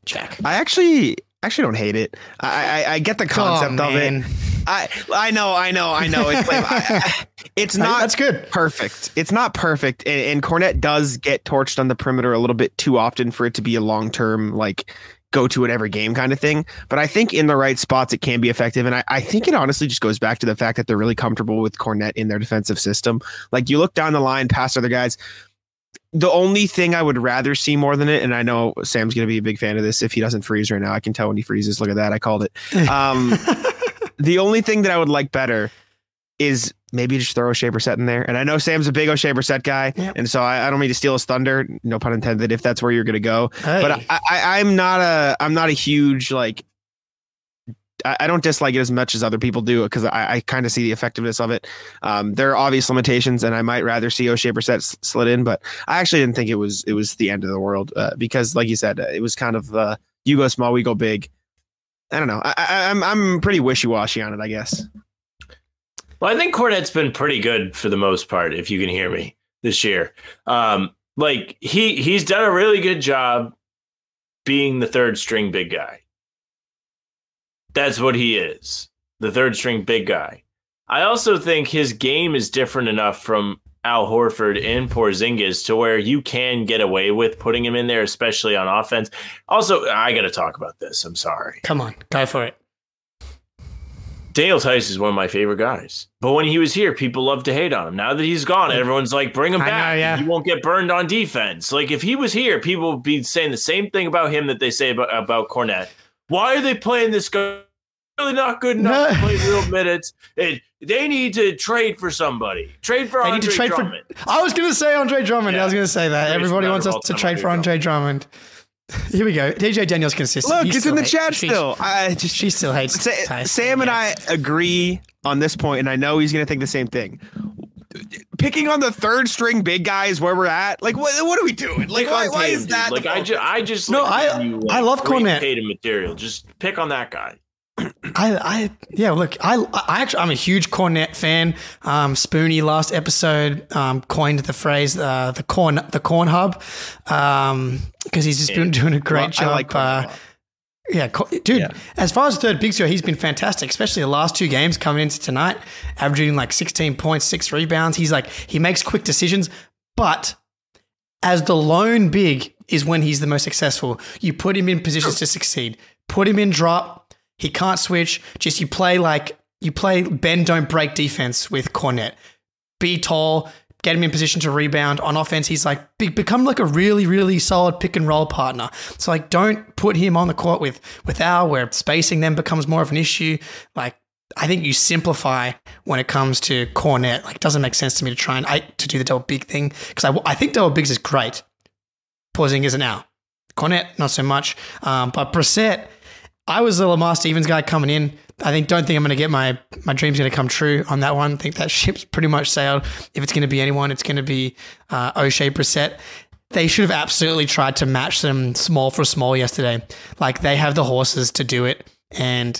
Jack. I actually actually don't hate it. I I, I get the concept Oh, of it. I I know I know I know. It's like, I, I- it's [LAUGHS] not That's good. perfect. It's not perfect, and, and Kornet does get torched on the perimeter a little bit too often for it to be a long term like go to it every game kind of thing. But I think in the right spots it can be effective, and I, I think it honestly just goes back to the fact that they're really comfortable with Kornet in their defensive system. Like you look down the line past other guys. The only thing I would rather see more than it, and I know Sam's going to be a big fan of this if he doesn't freeze right now. I can tell when he freezes. Look at that. I called it. Um, [LAUGHS] the only thing that I would like better is maybe just throw a Oshae Brissett in there. And I know Sam's a big Oshae Brissett guy, Yep. and so I, I don't mean to steal his thunder, no pun intended, if that's where you're going to go. Hey. But I, I, I'm not a, I'm not a huge like. I I don't dislike it as much as other people do because I, I kind of see the effectiveness of it. Um, there are obvious limitations, and I might rather see Oshae Brissett s- slid in, but I actually didn't think it was it was the end of the world uh, because, like you said, it was kind of uh, you go small, we go big. I don't know. I, I, I'm I'm pretty wishy washy on it, I guess. Well, I think Kornet's been pretty good for the most part, if you can hear me this year. Um, like he he's done a really good job being the third string big guy. That's what he is. The third string big guy. I also think his game is different enough from Al Horford and Porzingis to where you can get away with putting him in there, especially on offense. Also, I got to talk about this. I'm sorry. Come on, go for it. Daniel Theis is one of my favorite guys. But when he was here, people loved to hate on him. Now that he's gone, everyone's like, bring him I know, back. yeah. He won't get burned on defense. Like if he was here, people would be saying the same thing about him that they say about, about Kornet. Why are they playing this guy? Really not good enough to [LAUGHS] play real minutes. It, they need to trade for somebody. Trade for They Andre need to trade Drummond. for. I was going to say Andre Drummond. I was going to say that. Everybody wants us to trade for Andre Andre Drummond. [LAUGHS] Here we go. DJ Daniels consistent. Look, He it's in the hate- chat she- still. I just She still hates Sa- Tyson, Sam and yeah. I agree on this point, and I know he's going to think the same thing. Picking on the third string big guys where we're at, like what? What are we doing? Like, why, why is that? Like I focus? just, I just No, like I- you, I love great Kornet. Tatum material. Just pick on that guy. I, I, yeah. Look, I, I actually, I'm a huge Kornet fan. Um, Spoonie last episode um, coined the phrase uh, the corn, the corn hub, because he's just been doing a great Well, job. like uh, yeah, co- dude. Yeah. As far as third bigs go, he's been fantastic, especially the last two games coming into tonight, averaging like 16 points, six rebounds. He's like he makes quick decisions, but as the lone big is when he's the most successful. You put him in positions to succeed. Put him in drop. He can't switch. Just you play like you play bend don't break defense with Kornet. Be tall. Get him in position to rebound. On offense, he's like be, become like a really, really solid pick and roll partner. So like, don't put him on the court with with Al, where spacing then becomes more of an issue. Like, I think you simplify when it comes to Kornet. Like, it doesn't make sense to me to try and I, to do the double big thing because I, I think double bigs is great. Pausing isn't now. Kornet, not so much. Um, but Brissett, I was a Lamar Stevens guy coming in. I think don't think I'm going to get my my dreams going to come true on that one. I think that [LAUGHS] ship's pretty much sailed. If it's going to be anyone, it's going to be uh, Oshae Brissett. They should have absolutely tried to match them small for small yesterday. Like they have the horses to do it, and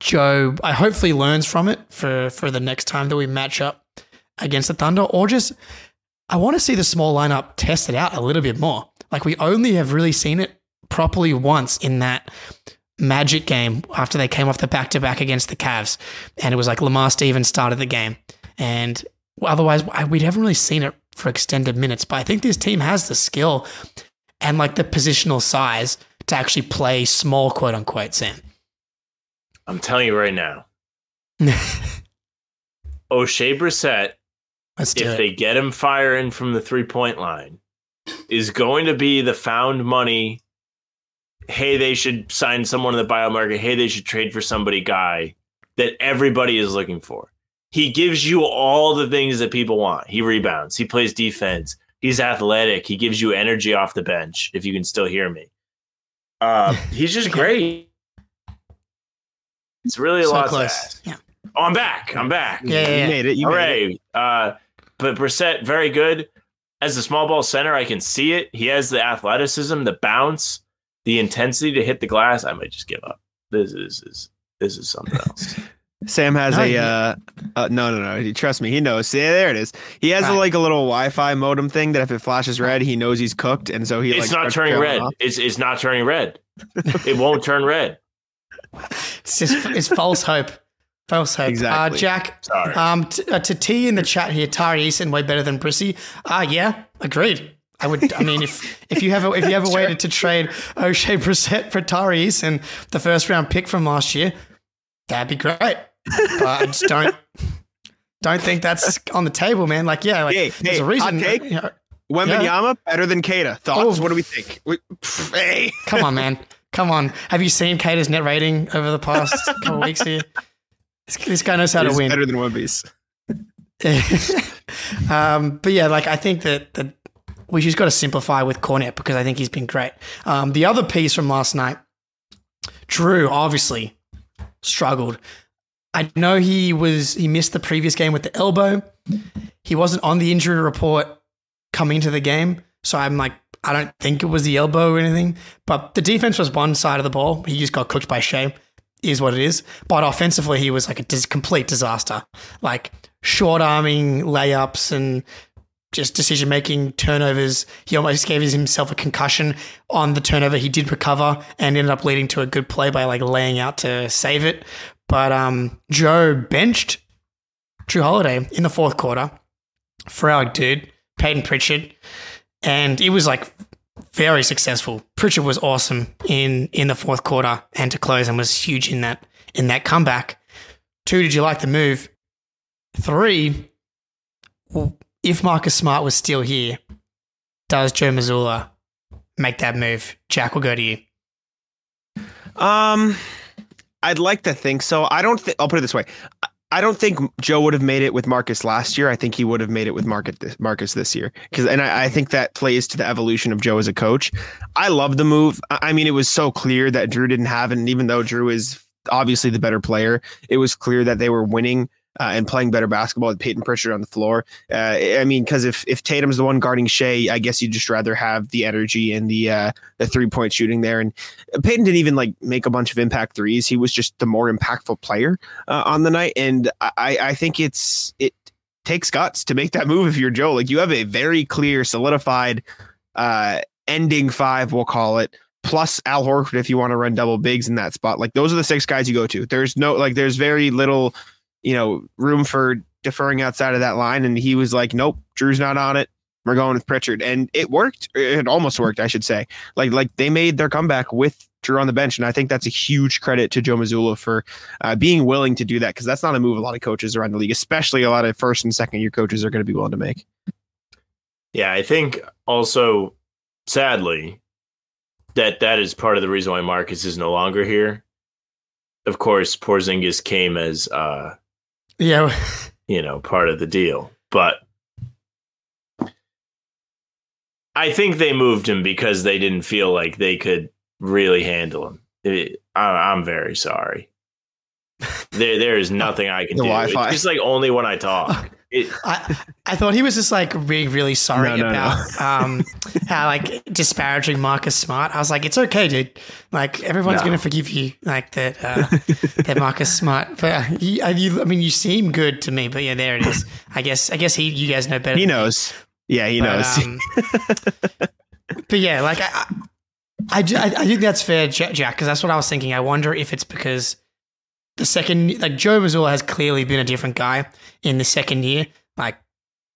Joe, I hopefully learns from it for for the next time that we match up against the Thunder, or just I want to see the small lineup tested out a little bit more. Like we only have really seen it properly once in that Magic game after they came off the back to back against the Cavs, and it was like Lamar Stevens started the game, and otherwise we haven't really seen it for extended minutes. But I think this team has the skill and like the positional size to actually play small, quote unquote. Sam, I'm telling you right now, [LAUGHS] Oshae Brissett, if it. they get him firing from the three point line, is going to be the found money. Hey, they should sign someone in the bio market. Hey, they should trade for somebody guy that everybody is looking for. He gives you all the things that people want. He rebounds, he plays defense, he's athletic, he gives you energy off the bench, if you can still hear me. Uh, [LAUGHS] he's just great. It's really a so lot to close. ask. Yeah. Oh, I'm back. I'm back. Yeah, yeah, you made it. You made it. Uh, but Brissett, very good. As a small ball center, I can see it. He has the athleticism, the bounce, the intensity to hit the glass. I might just give up. This is, is this is something [LAUGHS] else. Sam has No, a you- uh, uh no no no trust me he knows yeah there it is he has a, like a little Wi-Fi modem thing that if it flashes red he knows he's cooked and so he it's like not turning red. off. It's it's not turning red. it [LAUGHS] won't turn red. It's just it's false hope. False hope. Exactly. Uh, Jack, Sorry. um, t- uh, to T in the chat here, Tari Eason way better than Brissy. Ah, yeah, agreed. I would. I mean, if if you have a, if you ever [LAUGHS] waited to trade Oshae Brissett for Tari Eason, the first round pick from last year, that'd be great. But I just don't don't think that's on the table, man. Like, yeah, like Hey, there's hey, a reason. take? you know, Wembanyama better than Kata thoughts Oh. what do we think we, pff, hey [LAUGHS] come on, man. Come on. Have you seen Cater's net rating over the past [LAUGHS] couple weeks here? This, this guy knows how to win. better than Wemby's um, but yeah, like I think that that we just got to simplify with Kornet because I think he's been great. Um, the other piece from last night, Jrue obviously struggled. I know he was he missed the previous game with the elbow. He wasn't on the injury report coming into the game, so I'm like I don't think it was the elbow or anything. But the defense was one side of the ball. He just got cooked by Shai. Is what it is. But offensively, he was like a dis- complete disaster. Like short arming layups and just decision making turnovers. He almost gave himself a concussion on the turnover. He did recover and ended up leading to a good play by like laying out to save it. But um, Joe benched Jrue Holiday in the fourth quarter for our dude Peyton Pritchard, and it was like very successful. Pritchard was awesome in in the fourth quarter and to close, and was huge in that in that comeback. Two, did you like the move? Three, well, if Marcus Smart was still here, does Joe Mazzulla make that move? Jack will go to you. Um, I'd like to think so. I don't think. I'll put it this way: I don't think Joe would have made it with Marcus last year. I think he would have made it with Marcus this, year. Because and I, I think that plays to the evolution of Joe as a coach. I love the move. I I mean, it was so clear that Jrue didn't have it, and even though Jrue is obviously the better player, it was clear that they were winning. Uh, and playing better basketball with Peyton Pritchard on the floor. Uh, I mean, because if if Tatum's the one guarding Shai, I guess you'd just rather have the energy and the uh, the three point shooting there. And Peyton didn't even like make a bunch of impact threes. He was just the more impactful player uh, on the night. And I, I think it's it takes guts to make that move if you're Joe. Like you have a very clear, solidified uh, ending five, we'll call it. Plus Al Horford, if you want to run double bigs in that spot, like those are the six guys you go to. There's no like, there's very little, you know, room for deferring outside of that line. And he was like, nope, Jrue's not on it. We're going with Pritchard, and it worked. It almost worked, I should say. Like, like they made their comeback with Drew on the bench, and I think that's a huge credit to Joe Mazzulla for uh, being willing to do that because that's not a move a lot of coaches around the league, especially a lot of first and second year coaches are going to be willing to make. Yeah, I think also, sadly, that that is part of the reason why Marcus is no longer here. Of course, Porzingis came as uh, Yeah, you know, part of the deal. But I think they moved him because they didn't feel like they could really handle him. It- I, I'm very sorry. There, there is [LAUGHS] nothing I can The do. Wi-Fi. It's just like only when I talk. [LAUGHS] It, I I thought he was just like being really sorry No, no, no. about um how like disparaging Marcus Smart. I was like, it's okay, dude. Like everyone's No. gonna forgive you. Like that uh, that Marcus Smart. But uh, you, I- you, I mean, you seem good to me. But yeah, there it is. I guess I guess he you guys know better. He than me. knows. Yeah, he But, knows. um, but yeah, like I, I, I, I- I think that's fair, Jack, because that's what I was thinking. I wonder if it's because the second, like Joe Mazzulla has clearly been a different guy in the second year. Like,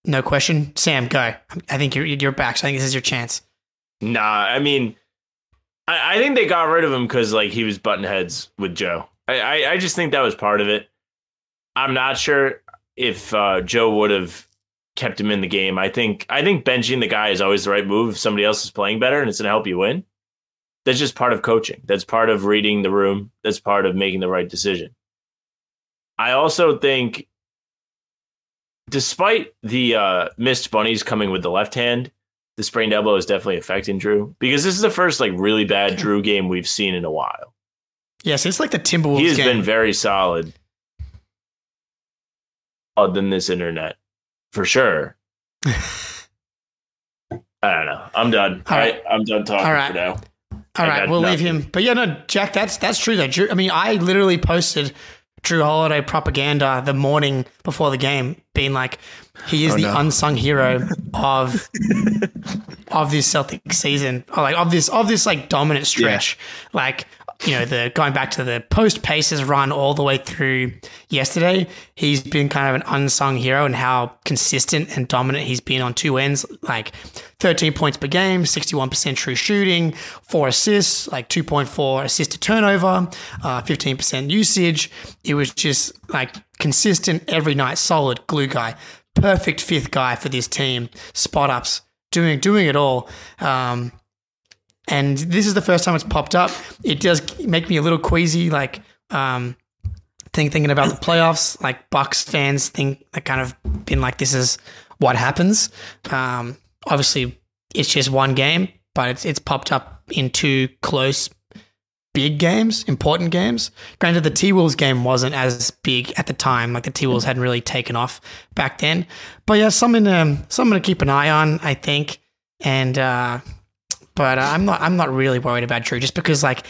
no question. Sam, go. I think you're you're back. So I think this is your chance. nah, I mean, I, I think they got rid of him because like he was button heads with Joe. I, I, I just think that was part of it. I'm not sure if uh, Joe would have kept him in the game. I think I think benching the guy is always the right move if somebody else is playing better and it's going to help you win. That's just part of coaching. That's part of reading the room. That's part of making the right decision. I also think, despite the uh, missed bunnies coming with the left hand, the sprained elbow is definitely affecting Jrue because this is the first like really bad Jrue game we've seen in a while. Yes, it's like the Timberwolves he has game. been very solid uh, than this internet for sure. [LAUGHS] I don't know. I'm done. All right. I, I'm done talking All right. for now. All I right, got we'll leave him. But yeah, no, Jack, that's that's true though. Jrue, I mean, I literally posted Jrue Holiday propaganda the morning before the game, being like, he is Oh, the no. unsung hero [LAUGHS] of of this Celtic season, or like of this of this like dominant stretch. Like, you know, the going back to the post Pacers run all the way through yesterday, he's been kind of an unsung hero and how consistent and dominant he's been on two ends. Like 13 points per game, 61% true shooting, four assists, like 2.4 assist to turnover, uh, 15% usage. It was just like consistent every night, solid glue guy, perfect fifth guy for this team, spot ups, doing doing it all. Um, and this is the first time it's popped up. It does make me a little queasy, like um, think, thinking about the playoffs. Like Bucks fans think they kind of been like, this is what happens. Um, obviously, it's just one game, but it's it's popped up in two close, big games, important games. Granted, the T Wolves game wasn't as big at the time. Like the T Wolves hadn't really taken off back then. But yeah, something to something to keep an eye on, I think. And uh, but uh, I'm not I'm not really worried about Jrue just because like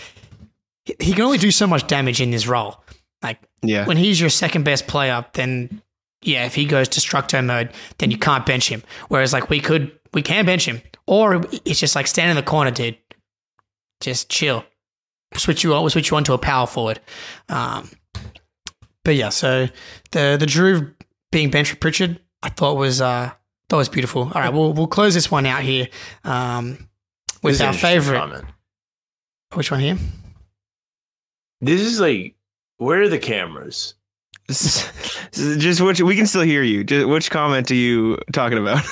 he- he can only do so much damage in this role. Like yeah. when he's your second best player, then yeah, if he goes destructo mode, then you can't bench him. Whereas like we could we can bench him, or it's just like stand in the corner, dude. Just chill. Switch you on. Switch you on to a power forward. Um, but yeah, so the the Jrue being benched for Pritchard, I thought was uh thought was beautiful. All right, we'll we'll close this one out here um, with This is an our favorite. comment. Which one here? This is like, where are the cameras? [LAUGHS] Just which we can still hear you. Just which comment are you talking about?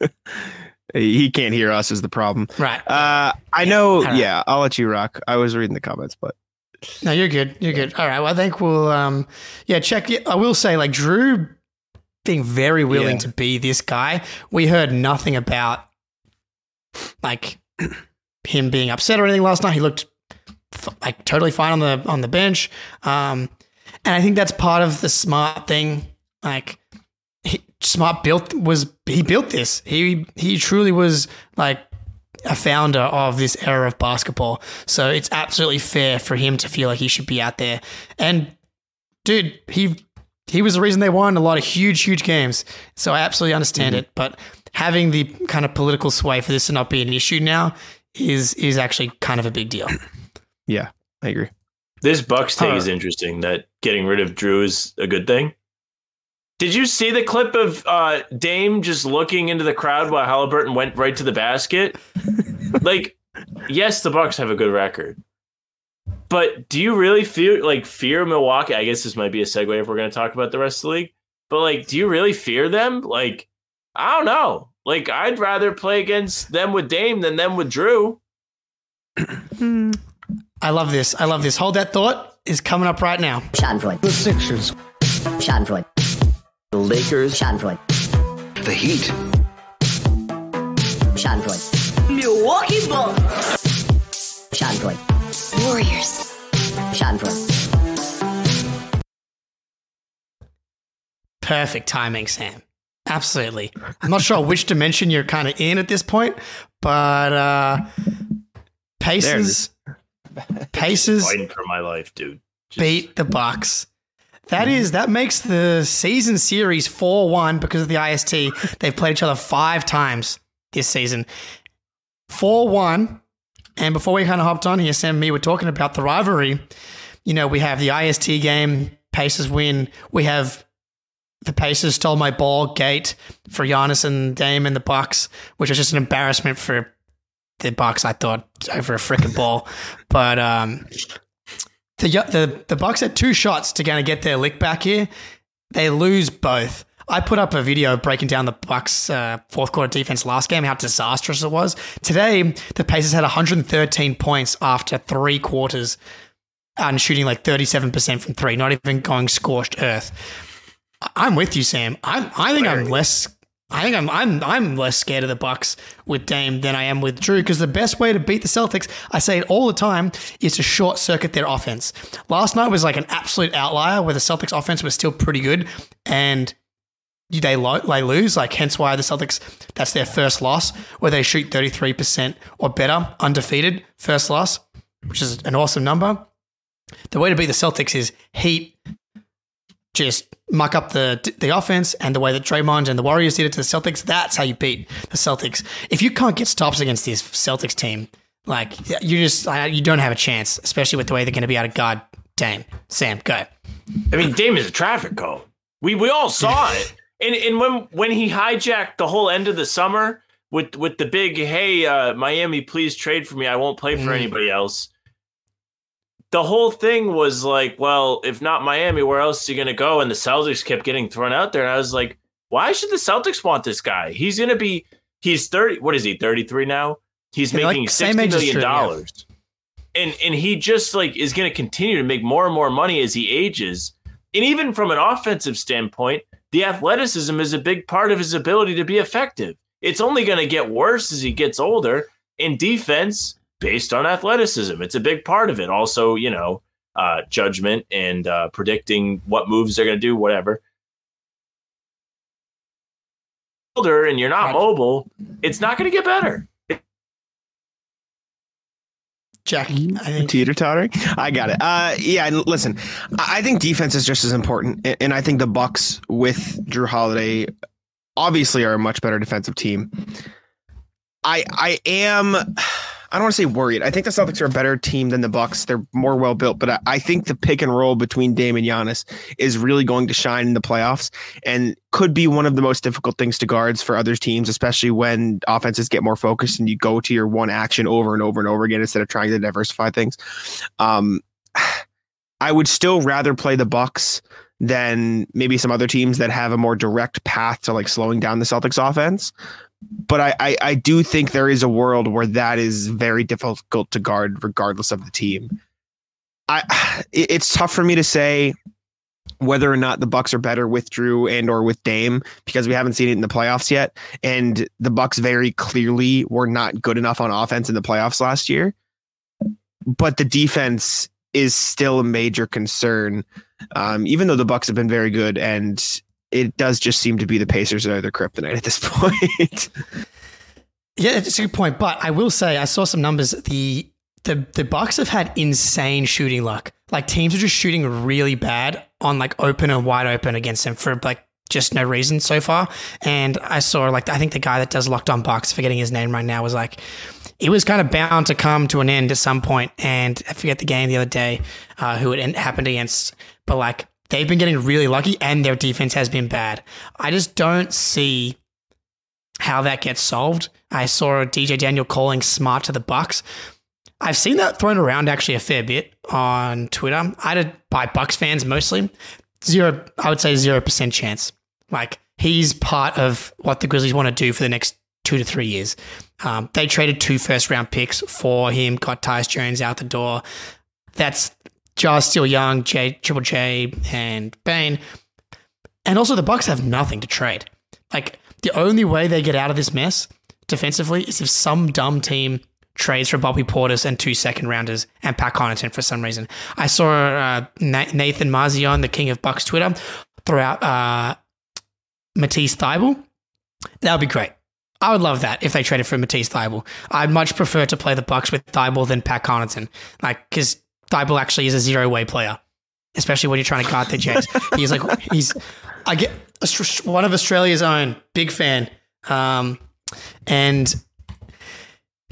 [LAUGHS] he can't hear us is the problem. Right. Uh, I know. All right. Yeah, I'll let you rock. I was reading the comments, but No, you're good. You're good. All right. Well, I think we'll, um, yeah, check. I will say, like Jrue being very willing Yeah. to be this guy. We heard nothing about like him being upset or anything last night. He looked f- like totally fine on the on the bench. Um, and I think that's part of the smart thing. Like he, smart built was he built this. He he truly was like a founder of this era of basketball. So it's absolutely fair for him to feel like he should be out there. And dude, he he was the reason they won a lot of huge, huge games. So I absolutely understand it. But having the kind of political sway for this to not be an issue now is is actually kind of a big deal. [CLEARS THROAT] Yeah, I agree. This Bucks take is interesting. That getting rid of Jrue is a good thing. Did you see the clip of uh, Dame just looking into the crowd while Halliburton went right to the basket? [LAUGHS] like, yes, the Bucks have a good record, but do you really feel like fear Milwaukee? I guess this might be a segue if we're going to talk about the rest of the league. But like, do you really fear them? Like, I don't know. Like, I'd rather play against them with Dame than them with Jrue. Hmm. I love this. I love this. Hold that thought is coming up right now. Schadenfreude. The Sixers. Schadenfreude. The Lakers. Schadenfreude. The Heat. Schadenfreude. Milwaukee Bucks. Schadenfreude. Warriors. Schadenfreude. Perfect timing, Sam. Absolutely. I'm not sure which dimension you're kind of in at this point, but uh Pacers [LAUGHS] Pacers Fighting for my life, dude. Just- beat the Bucks. That is that makes the season series 4-1 because of the IST. They've played each other 5 times this season. 4-1. And before we kind of hopped on here, Sam and me were talking about the rivalry. You know, we have the IST game, Pacers win. We have the Pacers stole my ball gate for Giannis and Dame in the box, which was just an embarrassment for the Bucks. I thought over a freaking ball, [LAUGHS] but um, the the the Bucks had two shots to kind of get their lick back here. They lose both. I put up a video breaking down the Bucks' uh, fourth quarter defense last game, how disastrous it was. Today, the Pacers had 113 points after three quarters and shooting like 37% from three, not even going scorched earth. I- I'm with you, Sam. I'm, I think I'm less. I think I'm I'm I'm less scared of the Bucks with Dame than I am with Jrue because the best way to beat the Celtics, I say it all the time, is to short circuit their offense. Last night was like an absolute outlier where the Celtics offense was still pretty good and they lo- they lose. Like hence why the Celtics that's their first loss where they shoot 33% or better undefeated first loss, which is an awesome number. The way to beat the Celtics is heat just muck up the the offense and the way that Draymond and the Warriors did it to the Celtics. That's how you beat the Celtics. If you can't get stops against this Celtics team, like you just uh, you don't have a chance, especially with the way they're going to be able to guard Dame. Sam, go. I mean, Dame is a traffic cone. We we all saw it. And and when when he hijacked the whole end of the summer with with the big hey uh, Miami, please trade for me. I won't play for Mm. anybody else. The whole thing was like, well, if not Miami, where else is he going to go? And the Celtics kept getting thrown out there. And I was like, why should the Celtics want this guy? He's going to be, he's 30, what is he, 33 now? He's Yeah, making same 60 age as yeah. dollars. And, and he just like is going to continue to make more and more money as he ages. And even from an offensive standpoint, the athleticism is a big part of his ability to be effective. It's only going to get worse as he gets older. In defense, based on athleticism, it's a big part of it. Also, you know, uh, judgment and uh, predicting what moves they're going to do, whatever. Older and you're not mobile, it's not going to get better. Jackie, Teeter tottering. I got it. Uh, yeah. Listen, I I think defense is just as important, and I think the Bucks with Jrue Holiday obviously are a much better defensive team. I I am. I don't want to say worried. I think the Celtics are a better team than the Bucks. They're more well built, but I, I think the pick and roll between Dame and Giannis is really going to shine in the playoffs and could be one of the most difficult things to guards for other teams, especially when offenses get more focused and you go to your one action over and over and over again instead of trying to diversify things. Um, [SIGHS] I would still rather play the Bucks than maybe some other teams that have a more direct path to like slowing down the Celtics offense. But I, I, I do think there is a world where that is very difficult to guard regardless of the team. I [SIGHS] it- it's tough for me to say whether or not the Bucks are better with Jrue and or with Dame because we haven't seen it in the playoffs yet, and the Bucks very clearly were not good enough on offense in the playoffs last year. But the defense is still a major concern, um, even though the Bucks have been very good, and it does just seem to be the Pacers that are their kryptonite at this [LAUGHS] point. Yeah, it's a good point. But I will say, I saw some numbers. The the the Bucks have had insane shooting luck. Like teams are just shooting really bad on like open and wide open against them for like just no reason so far. And I saw like I think the guy that does locked on Bucks, forgetting his name right now, was like it was kind of bound to come to an end at some point. And I forget the game the other day uh, who it happened against, but like they've been getting really lucky, and their defense has been bad. I just don't see how that gets solved. I saw DJ Daniel calling smart to the Bucks. I've seen that thrown around actually a fair bit on Twitter. I did by Bucks fans mostly. Zero, I would say zero percent chance. Like he's part of what the Grizzlies want to do for the next two to three years. Um, they traded two first round picks for him, got Tyus Jones out the door. That's Ja's still young, J, Triple J, and Bane. And also, the Bucks have nothing to trade. Like the only way they get out of this mess defensively is if some dumb team trades for Bobby Portis and two second rounders and Pat Connaughton for some reason. I saw uh, Nathan Marzion, the king of Bucks Twitter, throw out uh, Matisse Thybulle. That would be great. I would love that if they traded for Matisse Thybulle. I'd much prefer to play the Bucks with Thybulle than Pat Connaughton, like because Thybulle actually is a zero way player, especially when you're trying to guard the Jays. he's like he's I get one of Australia's own, big fan, um, and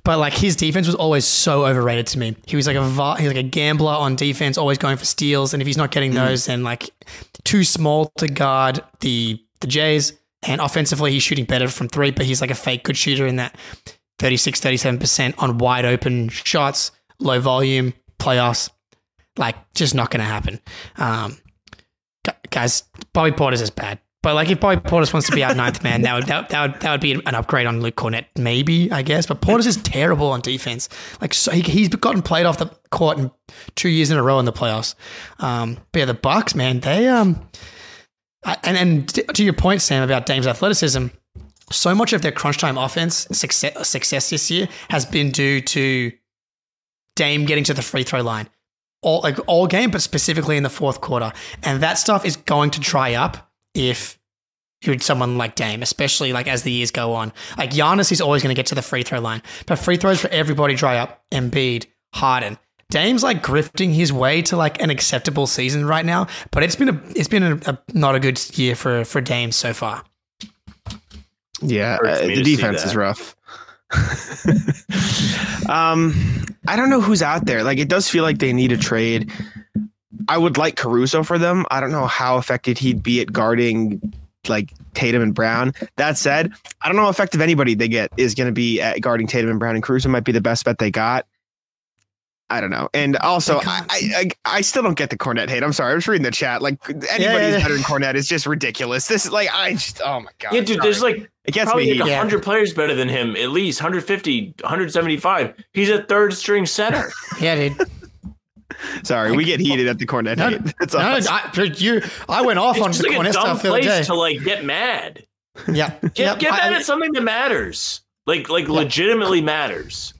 but like his defense was always so overrated to me. He was like a va- he was like a gambler on defense, always going for steals, and if he's not getting those, then like too small to guard the the Jays. And offensively, he's shooting better from three, but he's like a fake good shooter in that 36, 37% on wide open shots, low volume, playoffs. Like, just not going to happen. Um, guys, Bobby Portis is bad. But like, if Bobby Portis wants to be our ninth man, that would that, that would that would be an upgrade on Luke Kornet, maybe I guess. But Portis is terrible on defense. Like, so he, he's gotten played off the court in two years in a row in the playoffs. Um, but yeah, the Bucks, man, they um, and and to your point, Sam, about Dame's athleticism, so much of their crunch time offense success, success this year has been due to Dame getting to the free throw line, all like all game, but specifically in the fourth quarter, and that stuff is going to dry up if you're someone like Dame, especially like as the years go on. Like Giannis is always going to get to the free throw line, but free throws for everybody dry up. Embiid, Harden. Dame's like grifting his way to like an acceptable season right now, but it's been a it's been a, a not a good year for for Dame so far. Yeah, uh, the defense is rough. [LAUGHS] um, I don't know who's out there. Like, it does feel like they need a trade. I would like Caruso for them. I don't know how effective he'd be at guarding like Tatum and Brown. That said, I don't know how effective anybody they get is going to be at guarding Tatum and Brown. And Caruso might be the best bet they got. I don't know. And also, I, I I I still don't get the Kornet hate. I'm sorry. I was reading the chat. Like anybody yeah, who's yeah. better than Kornet is just ridiculous. This is like I just oh my god. Yeah, dude, there's like it gets probably me. like heated. 100 players better than him, at least 150, 175. He's a third string center. [LAUGHS] Yeah, dude. [LAUGHS] Sorry, we get heated at the Kornet No, hate. [LAUGHS] That's no, all. I, you. I went off on It's the just like a Kornet dumb stuff the other day. place to like get mad. yeah, Get, yeah. get mad I- at something that matters. Like like legitimately matters.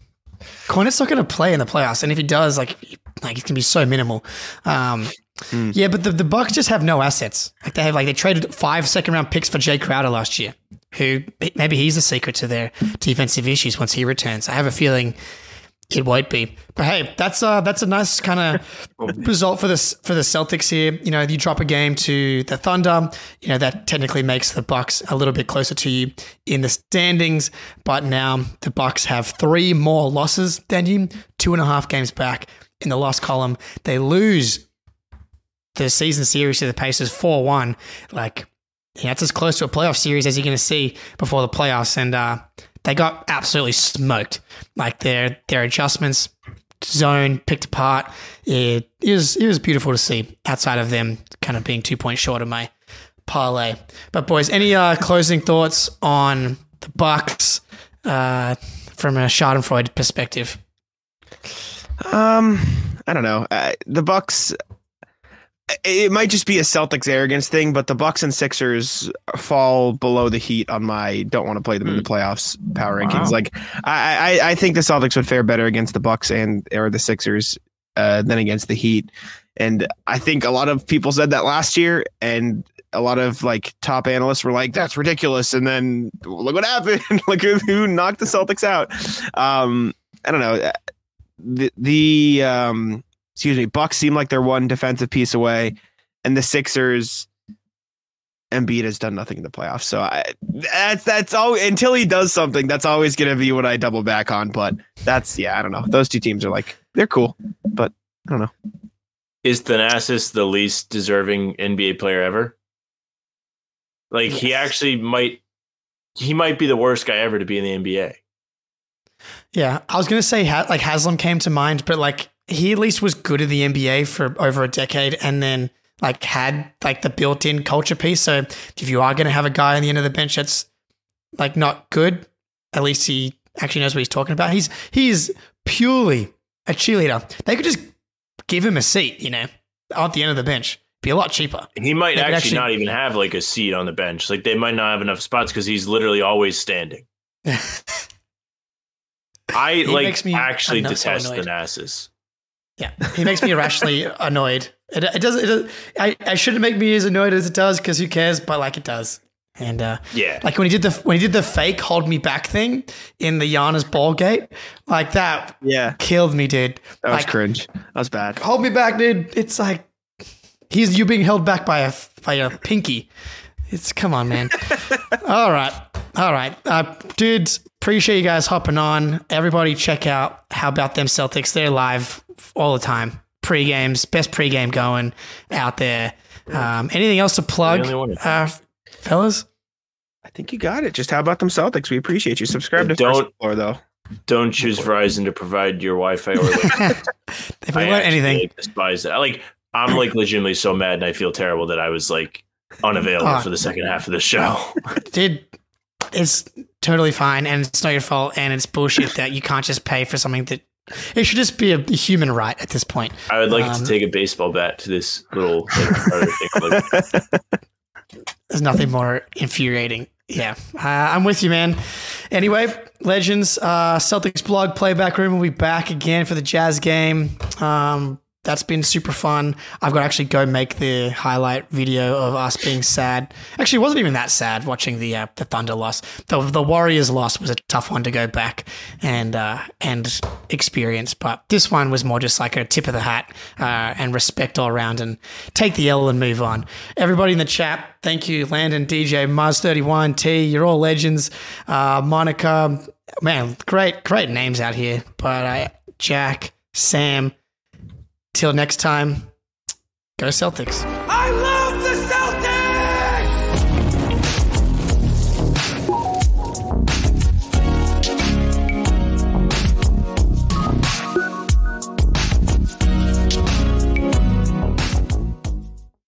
Kornet's not going to play in the playoffs, and if he does, like, like it can be so minimal. Um, Yeah, but the, the Bucks just have no assets. Like they have, like they traded five second round picks for Jae Crowder last year, who maybe he's the secret to their defensive issues once he returns. I have a feeling it won't be. But hey, that's uh that's a nice kind of [LAUGHS] [LAUGHS] result for this for the Celtics here. You know, you drop a game to the Thunder. You know that technically makes the Bucks a little bit closer to you in the standings. But now the Bucks have three more losses than you, two and a half games back in the loss column. They lose the season series to the Pacers four one. Like yeah, it's as close to a playoff series as you're going to see before the playoffs, and uh, they got absolutely smoked. Like their their adjustments, zone picked apart. It, it was it was beautiful to see. Outside of them, kind of being two points short of my parlay. But boys, any uh, closing thoughts on the Bucks uh, from a Schadenfreude perspective? Um, I don't know. Uh, the Bucks. It might just be a Celtics arrogance thing, but the Bucks and Sixers fall below the Heat on my don't want to play them in the playoffs power Wow. rankings. Like I, I, I think the Celtics would fare better against the Bucks and or the Sixers uh, than against the Heat. And I think a lot of people said that last year, and a lot of like top analysts were like, "That's ridiculous." And then look what happened. [LAUGHS] look who who knocked the Celtics out. Um, I don't know. The the um, excuse me, Bucks seem like they're one defensive piece away, and the Sixers. Embiid has done nothing in the playoffs, so I, that's that's all. Until he does something, that's always going to be what I double back on. But that's yeah, I don't know. Those two teams are like they're cool, but I don't know. Is Thanasis the least deserving NBA player ever? Like he actually might he might be the worst guy ever to be in the NBA. Yeah, I was gonna say like Haslem came to mind, but like he at least was good at the NBA for over a decade, and then like had like the built-in culture piece. So if you are gonna have a guy on the end of the bench that's like not good, at least he actually knows what he's talking about. He's he's purely a cheerleader. They could just give him a seat, you know, at the end of the bench. Be a lot cheaper. He might actually, actually- not even have like a seat on the bench. Like they might not have enough spots because he's literally always standing. [LAUGHS] I He like actually I'm not so detest annoyed. Thanasis. Yeah, he makes me irrationally annoyed. It, it doesn't. It does, I I shouldn't make me as annoyed as it does because who cares? But like it does. And uh, Yeah. like when he did the when he did the fake hold me back thing in the Giannis ball gate, like that Yeah, killed me, dude. that was like, cringe. That was bad. hold me back, dude. It's like he's you being held back by a by a pinky. It's come on, man. [LAUGHS] all right, all right, uh, dudes. Appreciate you guys hopping on. Everybody, check out how about them Celtics. They're live all the time. Pre games, best pre game going out there. Um, anything else to plug, uh, fellas? I think you got it. Just how about them Celtics? We appreciate you. Subscribe to Don't- First Floor though. Don't choose Verizon to provide your Wi-Fi or [LAUGHS] like If we I learn actually, anything, like, despise that. Like I'm like legitimately so mad and I feel terrible that I was like unavailable Ah. for the second half of the show. [LAUGHS] dude, it's totally fine, and it's not your fault, and it's bullshit that you can't just pay for something that it should just be a human right at this point. I would like Um, to take a baseball bat to this little like. [LAUGHS] There's nothing more infuriating. Yeah, uh, I'm with you, man. Anyway, Legends, uh, Celtics blog playback room will be back again for the Jazz game. Um, that's been super fun. I've got to actually go make the highlight video of us being sad. Actually, it wasn't even that sad watching the uh, the Thunder loss. The the Warriors loss was a tough one to go back and uh, and experience, but this one was more just like a tip of the hat uh, and respect all around and take the L and move on. Everybody in the chat, thank you, Landon, DJ, Muzz31, T, you're all legends. Uh, Monica, man, great great names out here. But uh, Jack, Sam. Till next time, go Celtics.